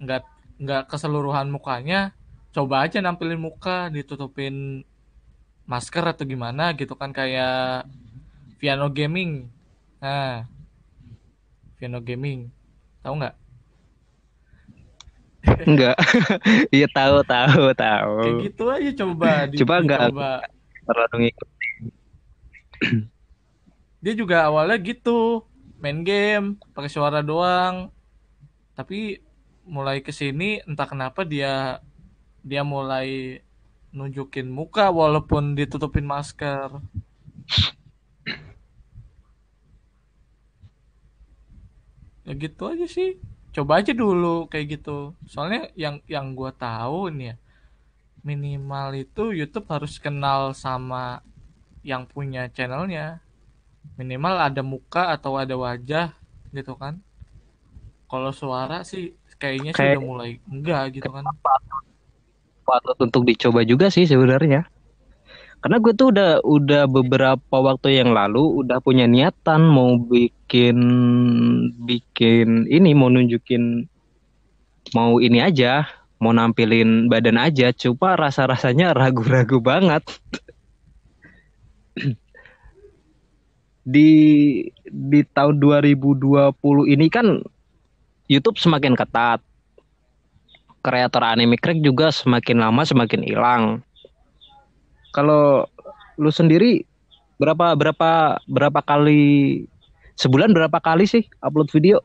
nggak nggak keseluruhan mukanya coba aja nampilin muka ditutupin masker atau gimana gitu kan kayak Piano Gaming nah Piano Gaming tahu nggak Enggak. Iya tahu tahu tahu. Kayak gitu aja coba. Coba enggak terlalu ngikutin. Dia juga awalnya gitu, main game pakai suara doang. Tapi mulai ke sini entah kenapa dia dia mulai nunjukin muka walaupun ditutupin masker. Ya gitu aja sih coba aja dulu kayak gitu soalnya yang yang gue tahu nih ya minimal itu YouTube harus kenal sama yang punya channelnya minimal ada muka atau ada wajah gitu kan? Kalau suara sih kayaknya Kayak, sih udah mulai enggak gitu kan? patut untuk dicoba juga sih sebenarnya. Karena gue tuh udah udah beberapa waktu yang lalu udah punya niatan mau bikin bikin ini mau nunjukin mau ini aja mau nampilin badan aja. Coba rasa rasanya ragu-ragu banget di di tahun 2020 ini kan YouTube semakin ketat kreator anime crack juga semakin lama semakin hilang kalau lu sendiri berapa berapa berapa kali sebulan berapa kali sih upload video?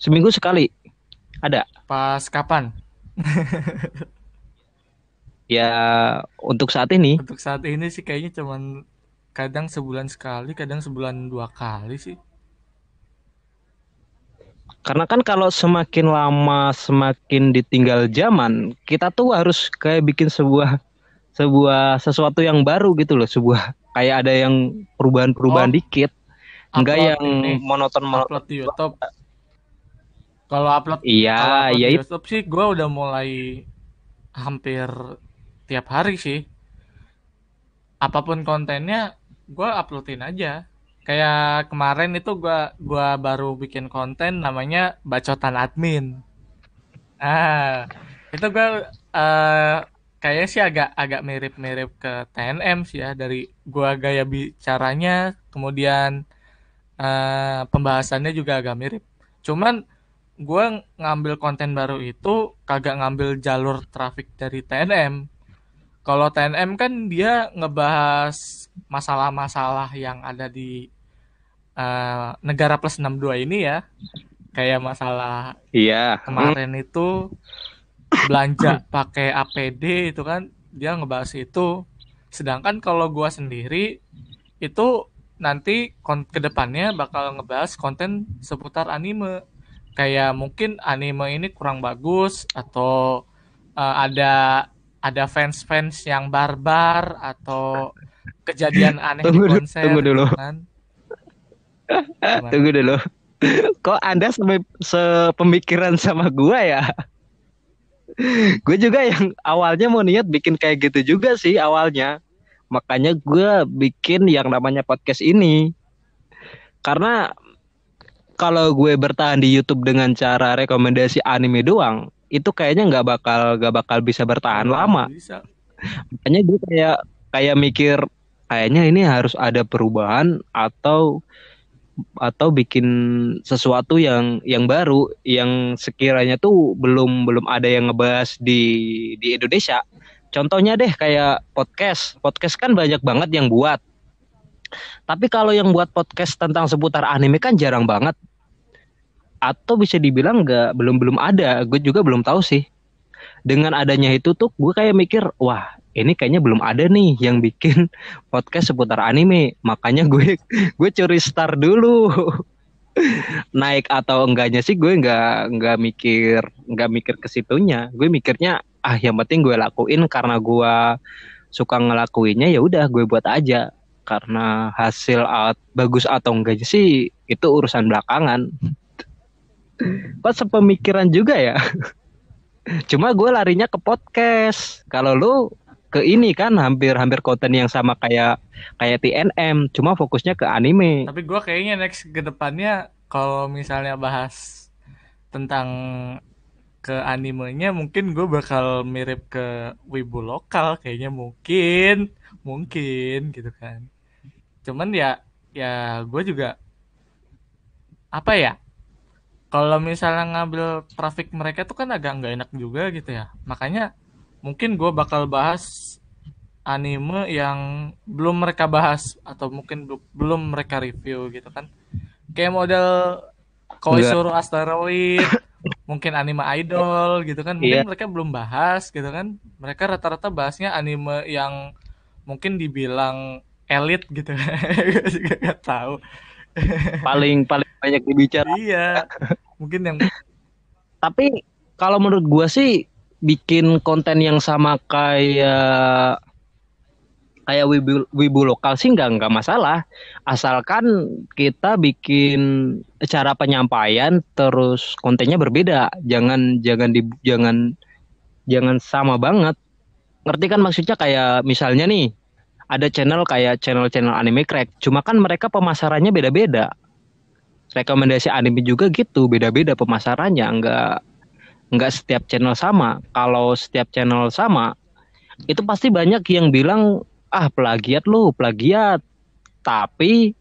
Seminggu sekali. Ada? Pas kapan? ya untuk saat ini. Untuk saat ini sih kayaknya cuman kadang sebulan sekali, kadang sebulan dua kali sih. Karena kan kalau semakin lama semakin ditinggal zaman, kita tuh harus kayak bikin sebuah sebuah sesuatu yang baru gitu loh sebuah kayak ada yang perubahan-perubahan oh, dikit. Enggak yang ini, monoton monoton upload di YouTube. Kalau upload iya iya di YouTube sih gue udah mulai hampir tiap hari sih. Apa pun kontennya gue uploadin aja. Kayak kemarin itu gue gua baru bikin konten namanya bacotan admin. Ah itu gue uh, kayaknya sih agak agak mirip-mirip ke TNM sih ya dari gua gaya bicaranya kemudian uh, pembahasannya juga agak mirip. Cuman gua ngambil konten baru itu kagak ngambil jalur traffic dari TNM kalau TNM kan dia ngebahas masalah-masalah yang ada di uh, negara plus 62 ini ya. Kayak masalah iya. kemarin itu belanja pakai APD itu kan dia ngebahas itu. Sedangkan kalau gua sendiri itu nanti ke depannya bakal ngebahas konten seputar anime. Kayak mungkin anime ini kurang bagus atau uh, ada ada fans-fans yang barbar atau kejadian aneh tunggu, di konser tunggu dulu. gitu kan. tunggu dulu. Kok anda sepemikiran sama gua ya? Gue juga yang awalnya mau niat bikin kayak gitu juga sih awalnya. Makanya gue bikin yang namanya podcast ini. Karena kalau gue bertahan di YouTube dengan cara rekomendasi anime doang itu kayaknya nggak bakal nggak bakal bisa bertahan lama. Bisa. makanya gue kayak kayak mikir kayaknya ini harus ada perubahan atau atau bikin sesuatu yang yang baru yang sekiranya tuh belum belum ada yang ngebahas di di Indonesia. Contohnya deh kayak podcast. Podcast kan banyak banget yang buat. Tapi kalau yang buat podcast tentang seputar anime kan jarang banget. Atau bisa dibilang nggak belum belum ada. Gue juga belum tahu sih. Dengan adanya itu tuh gue kayak mikir, wah ini kayaknya belum ada nih yang bikin podcast seputar anime. Makanya gue gue curi star dulu. Naik atau enggaknya sih gue nggak nggak mikir nggak mikir ke situnya. Gue mikirnya ah yang penting gue lakuin karena gue suka ngelakuinnya ya udah gue buat aja. Karena hasil out bagus atau enggaknya sih itu urusan belakangan. Kok sepemikiran juga ya? Cuma gue larinya ke podcast. Kalau lu ke ini kan hampir-hampir konten yang sama kayak kayak TNM, cuma fokusnya ke anime. Tapi gue kayaknya next ke depannya kalau misalnya bahas tentang ke animenya mungkin gue bakal mirip ke wibu lokal kayaknya mungkin mungkin gitu kan cuman ya ya gue juga apa ya kalau misalnya ngambil traffic mereka tuh kan agak nggak enak juga gitu ya makanya mungkin gue bakal bahas anime yang belum mereka bahas atau mungkin bel- belum mereka review gitu kan. Kayak model Koizuru Asteroid mungkin anime idol gitu kan. Mungkin Iya. mereka belum bahas gitu kan. Mereka rata-rata bahasnya anime yang mungkin dibilang elit gitu. Gue juga gak tahu Paling paling banyak dibicara. iya. Mungkin yang Tapi kalau menurut gua sih bikin konten yang sama kayak kayak wibu, wibu lokal sih nggak nggak masalah. Asalkan kita bikin cara penyampaian terus kontennya berbeda. Jangan jangan di jangan jangan sama banget. Ngerti kan maksudnya? Kayak misalnya nih ada channel kayak channel-channel anime crack. Cuma kan mereka pemasarannya beda-beda. Rekomendasi anime juga gitu beda-beda pemasarannya. Nggak nggak setiap channel sama. Kalau setiap channel sama itu pasti banyak yang bilang ah plagiat lu plagiat. Tapi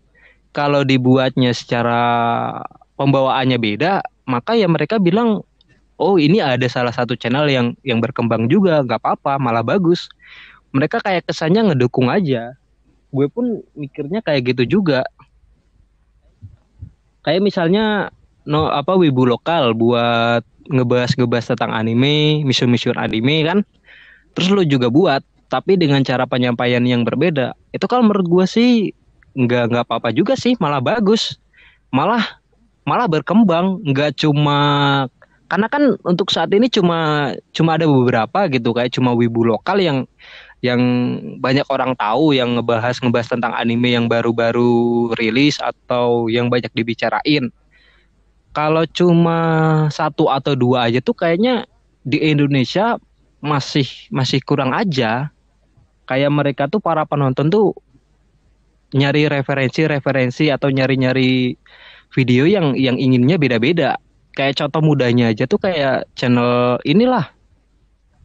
kalau dibuatnya secara pembawaannya beda maka ya mereka bilang oh ini ada salah satu channel yang yang berkembang juga nggak apa-apa malah bagus. Mereka kayak kesannya ngedukung aja. Gue pun mikirnya kayak gitu juga. Kayak misalnya no apa wibu lokal buat ngebahas ngebahas tentang anime misu-misu anime kan? Terus lu juga buat tapi dengan cara penyampaian yang berbeda. Itu kalau menurut gua sih nggak nggak apa-apa juga sih malah bagus. Malah malah berkembang nggak cuma karena kan untuk saat ini cuma cuma ada beberapa gitu kayak cuma wibu lokal yang yang banyak orang tahu yang ngebahas ngebahas tentang anime yang baru-baru rilis atau yang banyak dibicarain kalau cuma satu atau dua aja tuh kayaknya di Indonesia masih masih kurang aja. Kayak mereka tuh para penonton tuh nyari referensi-referensi atau nyari-nyari video yang yang inginnya beda-beda. Kayak contoh mudahnya aja tuh kayak channel inilah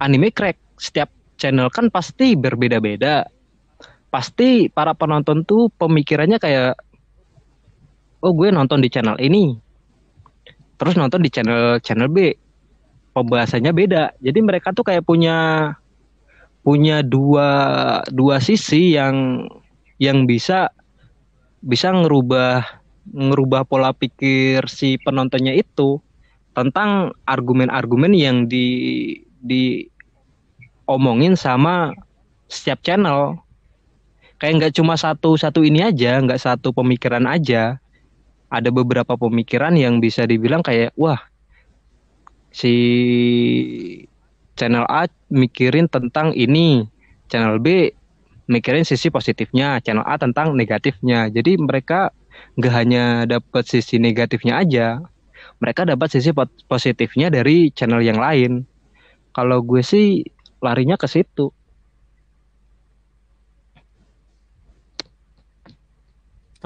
anime crack. Setiap channel kan pasti berbeda-beda. Pasti para penonton tuh pemikirannya kayak oh gue nonton di channel ini terus nonton di channel channel B. Pembahasannya beda. Jadi mereka tuh kayak punya punya dua dua sisi yang yang bisa bisa ngerubah ngerubah pola pikir si penontonnya itu tentang argumen-argumen yang di di omongin sama setiap channel. Kayak nggak cuma satu satu ini aja nggak satu pemikiran aja ada beberapa pemikiran yang bisa dibilang kayak wah si channel A mikirin tentang ini, channel B mikirin sisi positifnya, channel A tentang negatifnya. Jadi mereka nggak hanya dapat sisi negatifnya aja, mereka dapat sisi po- positifnya dari channel yang lain. Kalau gue sih larinya ke situ.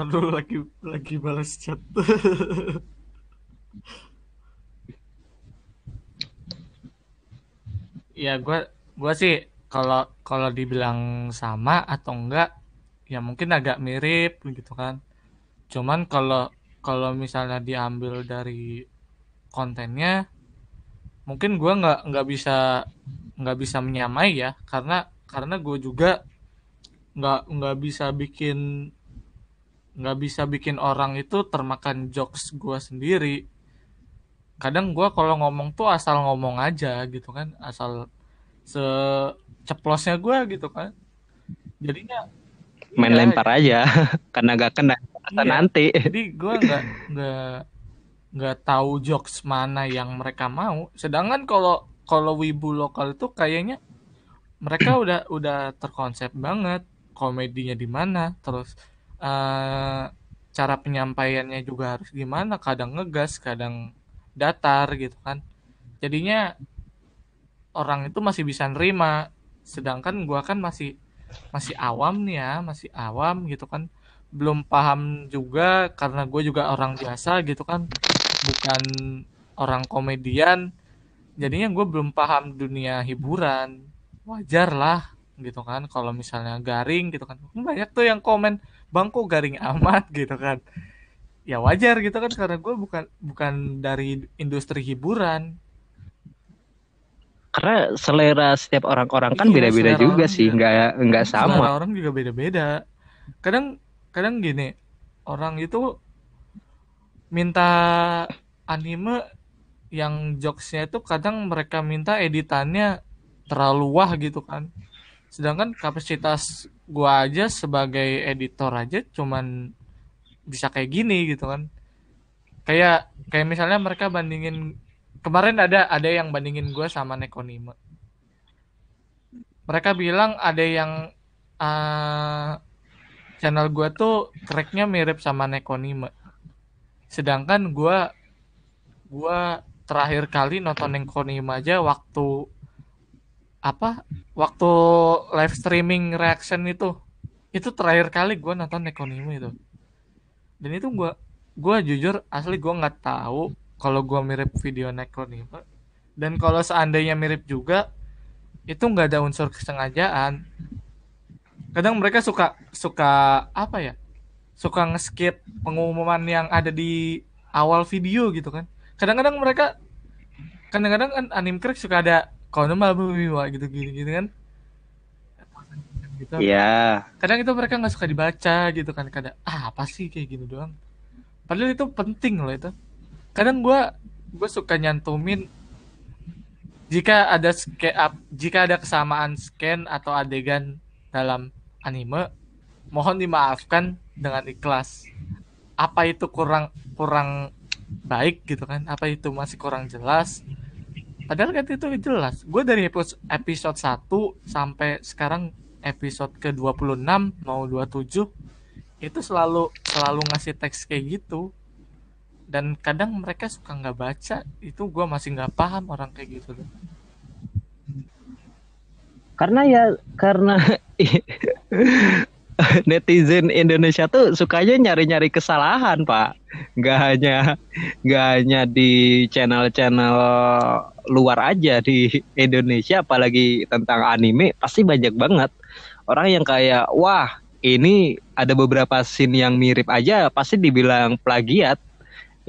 Ntar lagi lagi balas chat. Ya gue gue sih kalau kalau dibilang sama atau enggak ya mungkin agak mirip gitu kan. Cuman kalau kalau misalnya diambil dari kontennya mungkin gue nggak nggak bisa nggak bisa menyamai ya. Karena karena gue juga nggak nggak bisa bikin nggak bisa bikin orang itu termakan jokes gue sendiri. Kadang gue kalau ngomong tuh asal ngomong aja gitu kan asal seceplosnya gue gitu kan. Jadinya main iya, lempar aja karena gak kena iya, nanti. jadi gue nggak nggak nggak tahu jokes mana yang mereka mau. Sedangkan kalau kalau wibu lokal itu kayaknya mereka udah udah terkonsep banget komedinya di mana terus uh, cara penyampaiannya juga harus gimana? Kadang ngegas kadang datar gitu kan. Jadinya orang itu masih bisa nerima. Sedangkan gua kan masih masih awam nih ya masih awam gitu kan. Belum paham juga karena gue juga orang biasa gitu kan. Bukan orang komedian. Jadinya gue belum paham dunia hiburan. Wajar lah gitu kan kalau misalnya garing gitu kan. Banyak tuh yang komen bangku garing amat? gitu kan. Ya wajar gitu kan karena gue bukan bukan dari industri hiburan. Karena selera setiap orang-orang kan iya, beda-beda juga sih nggak nggak sama. selera orang juga beda-beda. Kadang kadang gini orang itu minta anime yang jokesnya itu kadang mereka minta editannya terlalu wah gitu kan. Sedangkan kapasitas gua aja sebagai editor aja cuman bisa kayak gini gitu kan. Kayak kayak misalnya mereka bandingin kemarin ada ada yang bandingin gue sama Nekonime mereka bilang ada yang uh, channel gue tuh cracknya mirip sama Nekonime sedangkan gue gue terakhir kali nonton Nekonime aja waktu apa waktu live streaming reaction itu itu terakhir kali gue nonton Nekonime itu. Dan itu gue gue jujur asli gue nggak tahu kalau gue mirip video Necronima dan kalau seandainya mirip juga itu nggak ada unsur kesengajaan. Kadang mereka suka suka apa ya suka ngeskip pengumuman yang ada di awal video gitu kan. Kadang-kadang mereka kadang-kadang kan anim suka ada kalau nama gitu gitu gitu kan gitu. Iya. Kadang itu mereka nggak suka dibaca gitu kan. Kadang ah apa sih kayak gini doang. Padahal itu penting loh itu. Kadang gue gue suka nyantumin jika ada scan jika ada kesamaan scan atau adegan dalam anime mohon dimaafkan dengan ikhlas apa itu kurang kurang baik gitu kan apa itu masih kurang jelas padahal kan itu jelas. Gue dari episode 1 sampai sekarang episode ke-26 mau 27 itu selalu selalu ngasih teks kayak gitu. Dan kadang mereka suka nggak baca. Itu gue masih nggak paham orang kayak gitu. Karena ya karena netizen Indonesia tuh sukanya nyari-nyari kesalahan pak. Nggak hanya nggak hanya di channel-channel luar aja di Indonesia apalagi tentang anime pasti banyak banget. Orang yang kayak wah ini ada beberapa scene yang mirip aja pasti dibilang plagiat.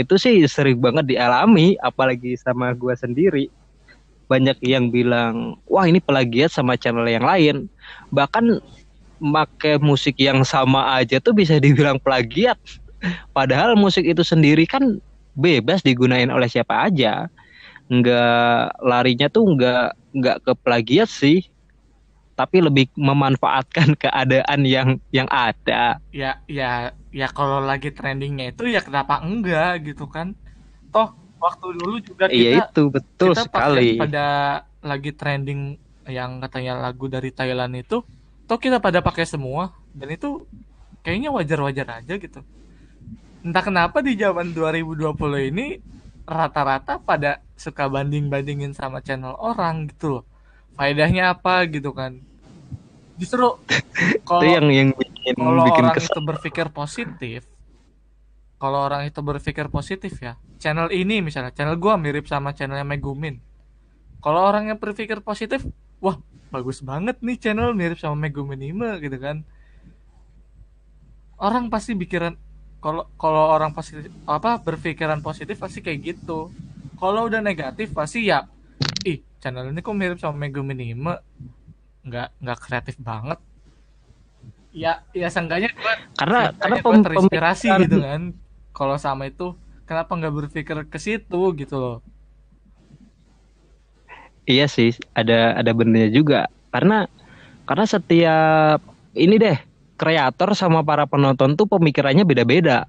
Itu sih sering banget dialami apalagi sama gua sendiri. Banyak yang bilang wah ini plagiat sama channel yang lain. Bahkan make musik yang sama aja tuh bisa dibilang plagiat padahal musik itu sendiri kan bebas digunain oleh siapa aja nggak larinya tuh nggak nggak ke plagiat sih tapi lebih memanfaatkan keadaan yang yang ada. Ya, ya, ya kalau lagi trendingnya itu ya kenapa enggak gitu kan? Toh waktu dulu juga iya, kita Iya itu betul kita sekali. pada lagi trending yang katanya lagu dari Thailand itu, toh kita pada pakai semua dan itu kayaknya wajar-wajar aja gitu. Entah kenapa di zaman 2020 ini rata-rata pada suka banding-bandingin sama channel orang gitu loh faedahnya apa gitu kan justru kalau yang yang bikin, kalau bikin orang kesel. itu berpikir positif kalau orang itu berpikir positif ya channel ini misalnya channel gua mirip sama channelnya Megumin kalau orang yang berpikir positif wah bagus banget nih channel mirip sama Meguminima gitu kan. Orang pasti pikiran kalau kalau orang positif apa berpikiran positif pasti kayak gitu. Kalau udah negatif pasti ya ih channel ini kok mirip sama Meguminima nggak nggak kreatif banget. Ya ya seenggaknya gua karena karena gua pem- terinspirasi pemikiran- gitu kan kalau sama itu kenapa nggak berpikir ke situ gitu loh Iya sih, ada ada benernya juga. Karena karena setiap ini deh kreator sama para penonton tuh pemikirannya beda-beda.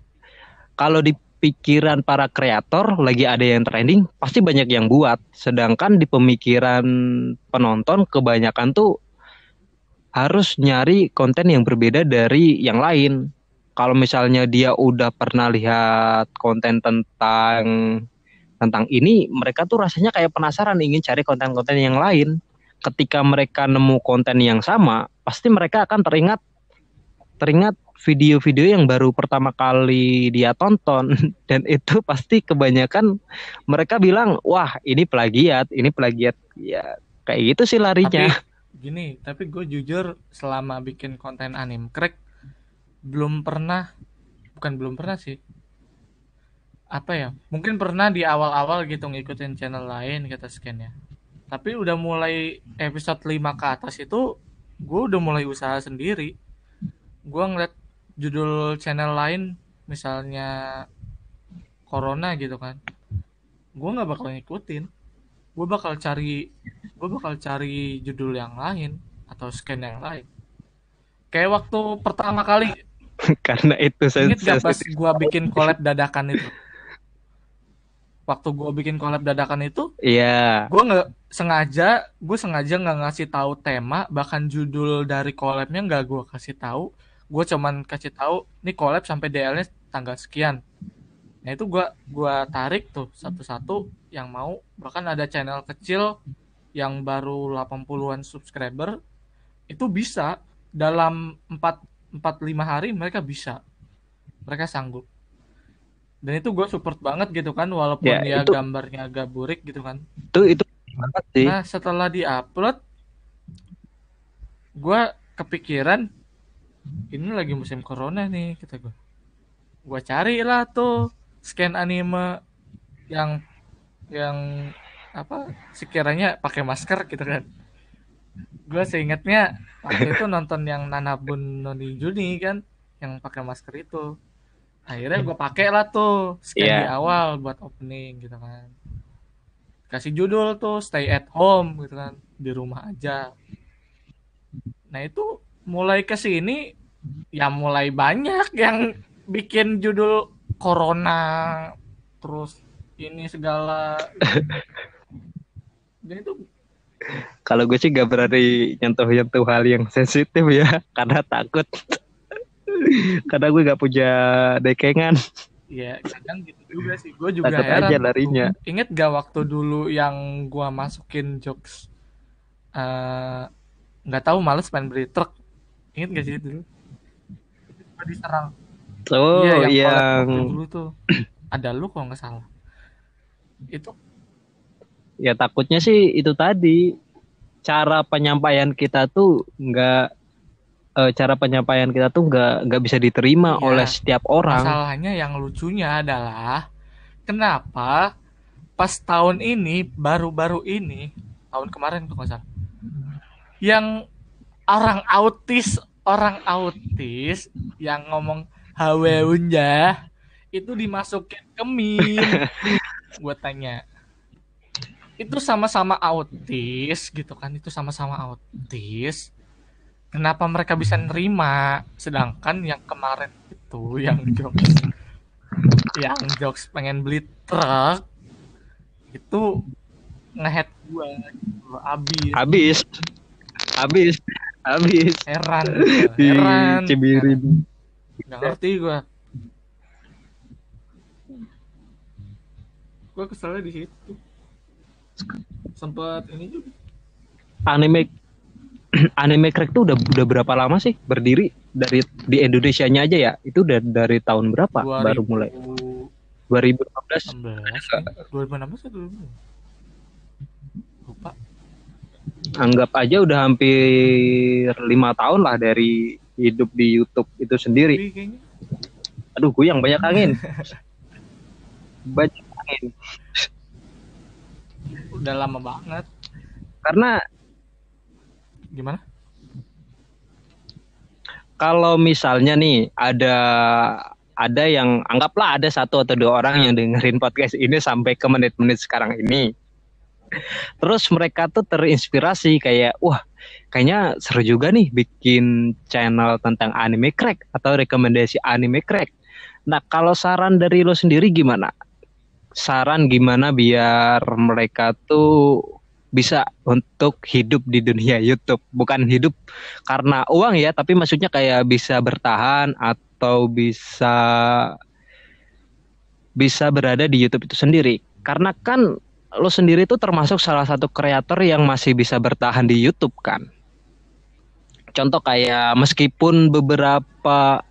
Kalau di pikiran para kreator lagi ada yang trending, pasti banyak yang buat. Sedangkan di pemikiran penonton kebanyakan tuh harus nyari konten yang berbeda dari yang lain. Kalau misalnya dia udah pernah lihat konten tentang tentang ini mereka tuh rasanya kayak penasaran ingin cari konten-konten yang lain. Ketika mereka nemu konten yang sama pasti mereka akan teringat teringat video-video yang baru pertama kali dia tonton. Dan itu pasti kebanyakan mereka bilang wah ini plagiat ini plagiat. Ya kayak gitu sih tapi larinya gini tapi gue jujur selama bikin konten anime crack belum pernah bukan belum pernah sih apa ya mungkin pernah di awal-awal gitu ngikutin channel lain kata scan ya. Tapi udah mulai episode 5 ke atas itu gue udah mulai usaha sendiri. Gue ngeliat judul channel lain misalnya corona gitu kan gue nggak bakal ngikutin. Gue bakal cari gue bakal cari judul yang lain atau scan yang lain. Kayak waktu pertama kali. Karena itu inget gak pas gue bikin collab dadakan itu waktu gue bikin collab dadakan itu iya. gue nggak sengaja gue sengaja nggak ngasih tahu tema bahkan judul dari collabnya nggak gue kasih tahu. Gue cuman kasih tahu nih collab sampai DL-nya tanggal sekian. Nah itu gue gua tarik tuh satu-satu yang mau. Bahkan ada channel kecil yang baru 80-an subscriber itu bisa. Dalam 4 4 5 hari mereka bisa. Mereka sanggup dan itu gue support banget gitu kan walaupun Ya, ya, itu- gambarnya agak burik gitu kan itu itu banget sih Nah, setelah diupload, gua kepikiran ini lagi musim corona nih, kata gua. Gua carilah tuh scan anime yang yang apa sekiranya pakai masker gitu kan. Gua seingatnya waktu itu nonton yang Nanabun Noni Juni kan, yang pakai masker itu. Akhirnya gua pakai lah tuh scan Iya. di awal buat opening gitu kan kasih judul tuh stay at home gitu kan di rumah aja nah itu mulai ke sini ya mulai banyak yang bikin judul corona terus ini segala dan itu Kalau gue sih gak berani nyentuh-nyentuh hal yang sensitif ya, karena takut. Karena gue gak punya dekengan. ya kadang gitu juga sih. Gue juga Takut heran aja larinya. inget gak waktu dulu yang gua masukin jokes eh, nggak tahu males main beli truk? Inget gak sih dulu Gua diserang. Oh, Iya, yang, yang, dulu tuh. Ada lu kalau nggak salah. Itu. Ya takutnya sih itu tadi. Cara penyampaian kita tuh nggak eh, cara penyampaian kita tuh nggak nggak bisa diterima Iya. oleh setiap orang. masalahnya yang lucunya adalah kenapa pas tahun ini baru-baru ini tahun kemarin tuh salah yang orang autis orang autis yang ngomong haweunja itu dimasukin ke meme gue tanya itu sama-sama autis gitu kan itu sama-sama autis kenapa mereka bisa nerima? Sedangkan yang kemarin itu yang jokes yang jokes pengen beli truk itu ngehead gua abis. Habis, habis, habis. heran heran. Cibirin. nggak ngerti gua. Gua keselnya di situ. Sempet ini juga. Anime anime crack tuh udah udah berapa lama sih berdiri dari di Indonesia-nya aja ya? Itu udah dari tahun berapa baru mulai? 2015. 2016 2016 atau 2016? lupa anggap aja udah hampir lima tahun lah dari hidup di YouTube itu sendiri. Kayaknya Aduh, gue yang banyak angin. banyak angin. udah lama banget Karena gimana kalau misalnya nih ada ada yang anggaplah ada satu atau dua orang yang dengerin podcast ini sampai ke menit-menit sekarang ini. Terus mereka tuh terinspirasi kayak wah kayaknya seru juga nih bikin channel tentang anime crack atau rekomendasi anime crack. Nah, kalau saran dari lo sendiri gimana? Saran gimana biar mereka tuh bisa untuk hidup di dunia YouTube, bukan hidup karena uang ya, tapi maksudnya kayak bisa bertahan atau bisa bisa berada di YouTube itu sendiri. Karena kan lo sendiri tuh termasuk salah satu kreator yang masih bisa bertahan di YouTube kan. Contoh kayak meskipun beberapa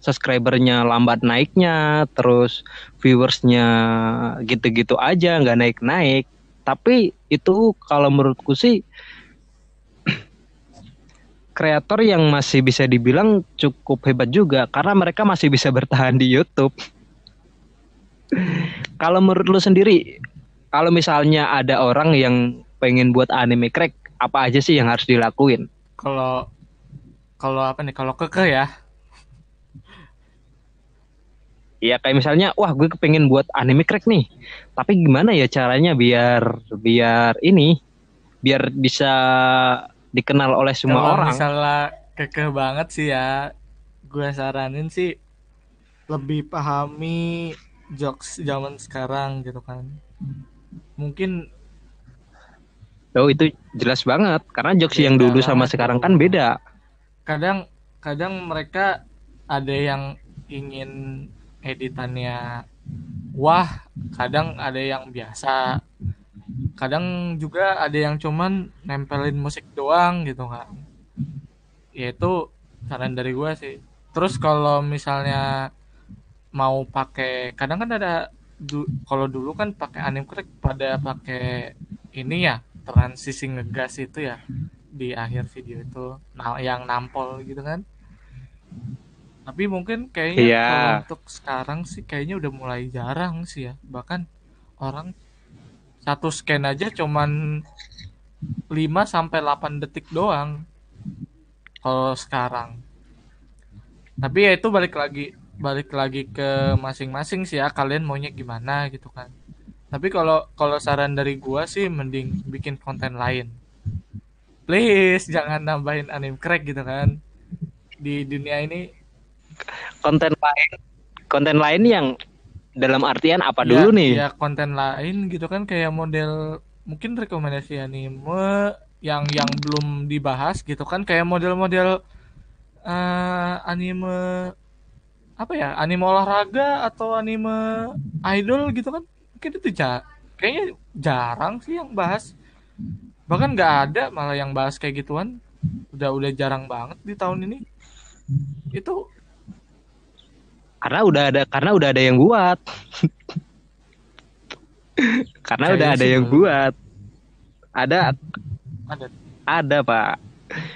subscribernya lambat naiknya, terus viewersnya gitu-gitu aja nggak naik-naik, tapi itu kalau menurutku sih kreator yang masih bisa dibilang cukup hebat juga karena mereka masih bisa bertahan di YouTube. kalau menurut lu sendiri, kalau misalnya ada orang yang pengen buat anime crack, apa aja sih yang harus dilakuin? kalau kalau apa nih kalau keke ya Ya kayak misalnya, wah gue kepengen buat anime crack nih, tapi gimana ya caranya biar biar ini, biar bisa dikenal oleh semua kalau orang. misalnya keke banget sih ya gue saranin sih lebih pahami jokes zaman sekarang gitu kan mungkin Oh itu jelas banget, karena jokes yang Beda dulu sama sekarang kan beda. kadang kadang mereka ada yang ingin editannya wah kadang ada yang biasa kadang juga ada yang cuman nempelin musik doang gitu kan ya itu saran dari gua sih. Terus kalau misalnya mau pakai kadang kan ada du- kalau dulu kan pakai crack pada pakai ini ya transisi ngegas itu ya di akhir video itu yang nampol gitu kan tapi mungkin kayaknya Iya. kalau untuk sekarang sih kayaknya udah mulai jarang sih ya. Bahkan orang satu scan aja cuman 5 sampai 8 detik doang kalau sekarang. Tapi ya itu balik lagi balik lagi ke masing-masing sih ya kalian maunya gimana gitu kan. Tapi kalau kalau saran dari gua sih mending bikin konten lain. Please jangan nambahin anime crack gitu kan. Di dunia ini Konten lain, konten lain yang dalam artian apa ya, dulu nih? ya konten lain gitu kan kayak model mungkin rekomendasi anime yang yang belum dibahas gitu kan kayak model-model eh, anime apa ya anime olahraga atau anime idol gitu kan mungkin itu ja kayaknya jarang sih yang bahas. Bahkan nggak ada malah yang bahas kayak gituan. Udah udah jarang banget di tahun ini. Itu Karena udah ada, karena udah ada yang buat. karena udah Kayaknya ada yang belum. buat. Ada, ada ada pak.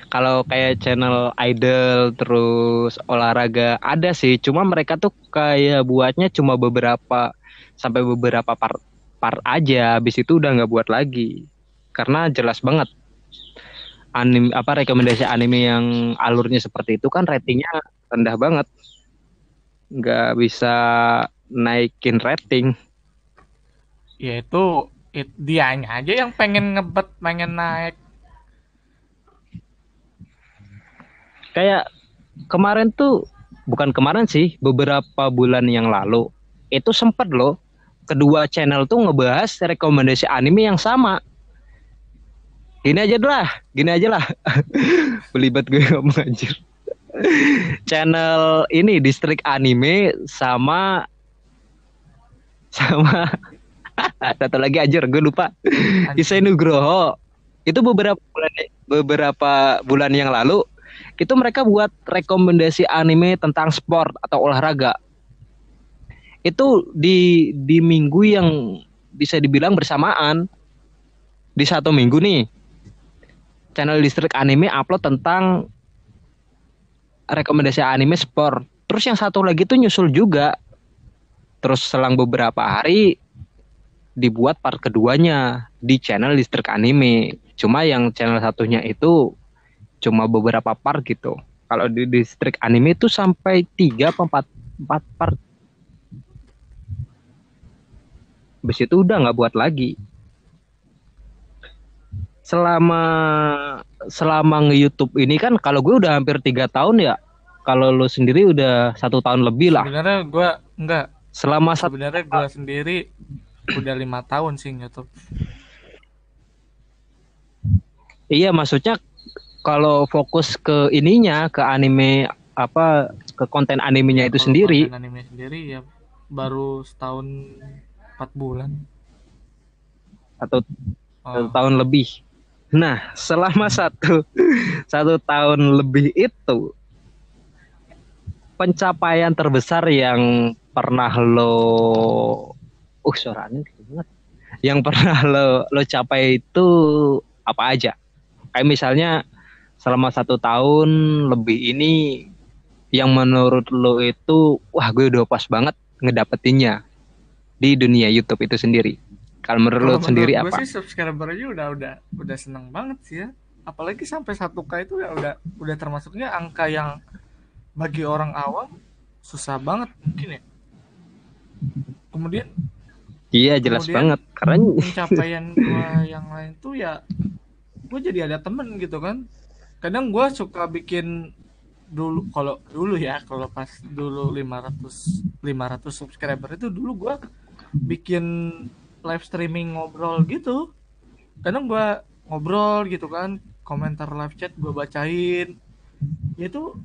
Kalau kayak channel idol terus olahraga ada sih. Cuma mereka tuh kayak buatnya cuma beberapa sampai beberapa part part aja. Habis itu udah nggak buat lagi. Karena jelas banget anime apa rekomendasi anime yang alurnya seperti itu kan ratingnya rendah banget. Nggak bisa naikin rating. ya itu it, dianya aja yang pengen ngebet pengen naik. Kayak kemarin tuh bukan kemarin sih beberapa bulan yang lalu itu sempet loh kedua channel tuh ngebahas rekomendasi anime yang sama. Gini aja lah gini aja lah. Belibet gue ngomong anjir channel ini distrik anime sama sama satu lagi anjir gue lupa. Isai Nugroho. Itu beberapa bulan beberapa bulan yang lalu itu mereka buat rekomendasi anime tentang sport atau olahraga. Itu di di minggu yang bisa dibilang bersamaan. Di satu minggu nih channel distrik anime upload tentang rekomendasi anime sport. Terus yang satu lagi tuh nyusul juga. Terus selang beberapa hari dibuat part keduanya di channel distrik anime. Cuma yang channel satunya itu cuma beberapa part gitu. Kalau di distrik anime itu sampai tiga empat empat part. Habis itu udah nggak buat lagi selama selama nge-YouTube ini kan kalau gue udah hampir tiga tahun ya kalau lo sendiri udah satu tahun lebih lah. Sebenarnya gue enggak. Selama sebenarnya gue sendiri udah lima tahun sih YouTube iya maksudnya kalau fokus ke ininya ke anime apa ke konten animenya itu sendiri. konten anime sendiri ya baru setahun empat bulan. Atau oh. satu tahun lebih Nah, selama satu satu tahun lebih itu pencapaian terbesar yang pernah lo uh suaranya banget. Yang pernah lo lo capai itu apa aja? Kayak misalnya selama satu tahun lebih ini yang menurut lo itu wah gue udah pas banget ngedapetinnya di dunia YouTube itu sendiri. Kalau menurut Kalo sendiri apa? Gue sih subscriber aja udah udah udah seneng banget sih ya. Apalagi sampai satu k itu ya udah udah termasuknya angka yang bagi orang awam susah banget mungkin ya. Kemudian Iya jelas banget karena pencapaian gue yang lain tuh ya gue jadi ada temen gitu kan. Kadang gue suka bikin dulu kalau dulu ya kalau pas dulu 500 500 subscriber itu dulu gue bikin live streaming ngobrol gitu. Kadang gue ngobrol gitu kan komentar live chat gue bacain. Ya itu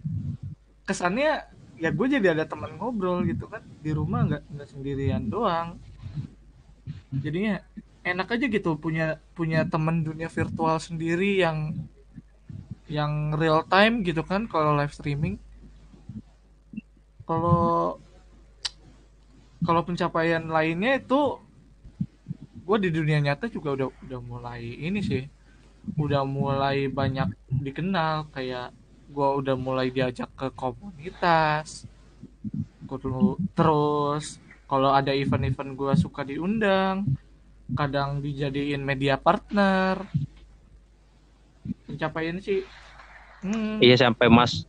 kesannya ya gue jadi ada teman ngobrol gitu kan. Di rumah nggak nggak sendirian doang. Jadinya enak aja gitu punya punya teman dunia virtual sendiri yang yang real time gitu kan kalau live streaming. Kalau kalau pencapaian lainnya itu gue di dunia nyata juga udah udah mulai ini sih. Udah mulai banyak dikenal kayak gue udah mulai diajak ke komunitas terus kalau ada event-event gue suka diundang kadang dijadiin media partner. Pencapaian sih hmm. iya sampai mas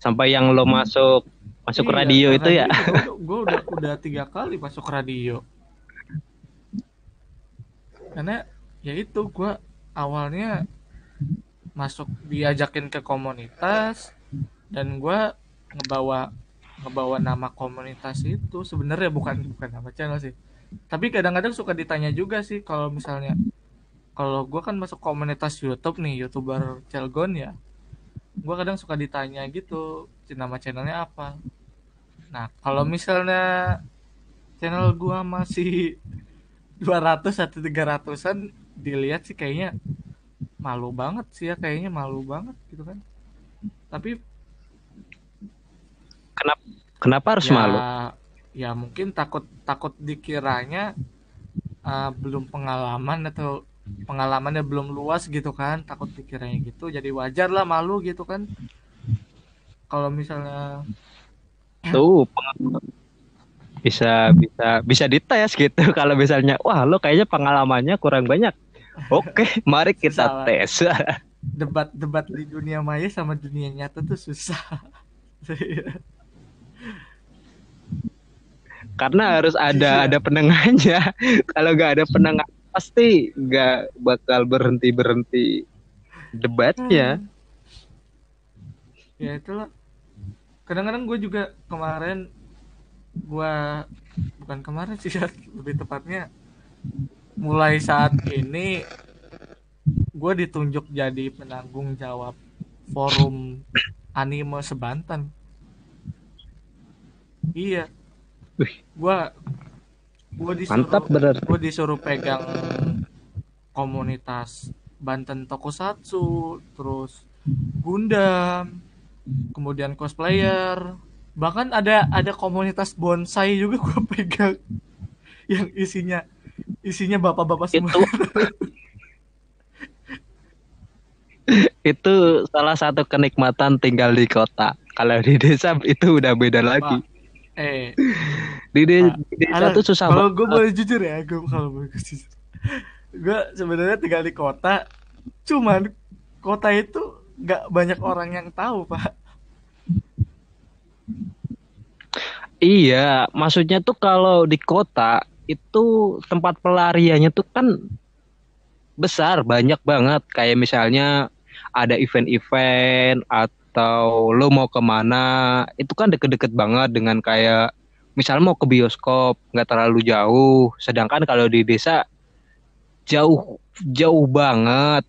sampai yang lo masuk masuk iya, radio itu ya. gue udah udah tiga kali masuk radio karena ya itu gue awalnya masuk diajakin ke komunitas dan gue ngebawa ngebawa nama komunitas itu. Sebenarnya bukan bukan nama channel sih. Tapi kadang-kadang suka ditanya juga sih kalau misalnya kalau gue kan masuk komunitas YouTube nih youtuber Celgon ya. Gue kadang suka ditanya gitu nama channelnya apa. Nah kalau misalnya channel gue masih 200 atau 300-an dilihat sih kayaknya malu banget sih ya kayaknya malu banget gitu kan. Tapi kenapa kenapa harus ya, malu? ya mungkin takut takut dikiranya uh, belum pengalaman atau pengalamannya belum luas gitu kan takut dikiranya gitu jadi wajar lah malu gitu kan. Kalau misalnya tuh bisa bisa bisa dites gitu. Kalau misalnya wah lo kayaknya pengalamannya kurang banyak. Oke mari kita Salah. tes. Debat-debat di dunia maya sama dunia nyata tuh susah. Karena harus ada ada penengahnya. Kalau nggak ada penengah pasti nggak bakal berhenti berhenti debatnya. Ya itulah. Kadang-kadang gue juga kemarin gua bukan kemarin sih ya, lebih tepatnya mulai saat ini gue ditunjuk jadi penanggung jawab forum anime sebantan iya. Gue gue disuruh gue disuruh pegang komunitas Banten Tokusatsu terus Gundam kemudian cosplayer bahkan ada ada komunitas bonsai juga gue pegang yang isinya isinya bapak-bapak semua itu itu salah satu kenikmatan tinggal di kota. Kalau di desa itu udah beda lagi. Eh, Di, de- Pak, di desa tuh susah kalau gue boleh jujur ya, gue kalau boleh jujur, gue sebenarnya tinggal di kota, cuman kota itu nggak banyak orang yang tahu pak. Iya, maksudnya tuh kalau di kota itu tempat pelariannya tuh kan besar, banyak banget. Kayak misalnya ada event-event atau lo mau ke mana, itu kan deket-deket banget dengan kayak misalnya mau ke bioskop, nggak terlalu jauh. Sedangkan kalau di desa jauh, jauh banget.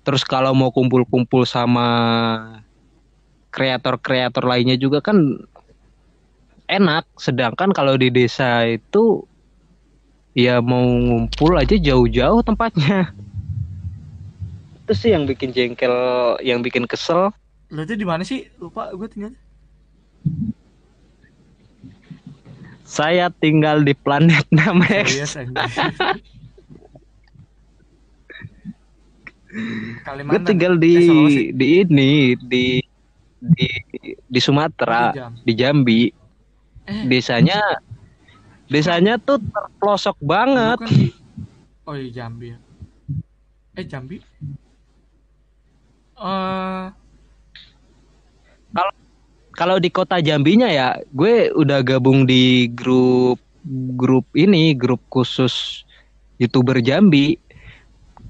Terus kalau mau kumpul-kumpul sama kreator-kreator lainnya juga kan enak. Sedangkan kalau di desa itu ya mau ngumpul aja jauh-jauh tempatnya. Itu sih yang bikin jengkel, yang bikin kesel. Lo di mana sih? Lupa gue tinggal. Saya tinggal di planet Namek. Serius anjing. Gue Kalimantan. tinggal Eh, di Sulawesi. di ini di di di Sumatera, Di Jam. di Jambi. Eh, Desanya desanya tuh terpelosok banget. bukan di Oh iya Jambi ya. Eh Jambi? Eh Kalau di kota Jambinya ya, gue udah gabung di grup grup ini, grup khusus YouTuber Jambi.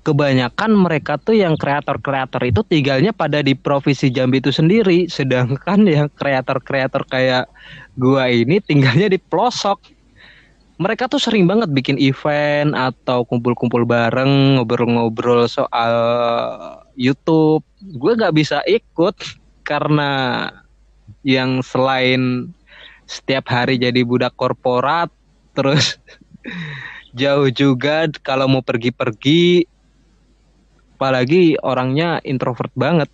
Kebanyakan mereka tuh yang kreator-kreator itu tinggalnya pada di provinsi Jambi itu sendiri, sedangkan yang kreator-kreator kayak gua ini tinggalnya di pelosok. Mereka tuh sering banget bikin event atau kumpul-kumpul bareng, ngobrol-ngobrol soal YouTube. Gue nggak bisa ikut karena yang selain setiap hari jadi budak korporat terus jauh juga kalau mau pergi-pergi apalagi orangnya introvert banget.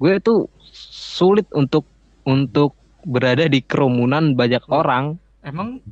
Gue tuh sulit untuk untuk berada di kerumunan banyak orang. Emang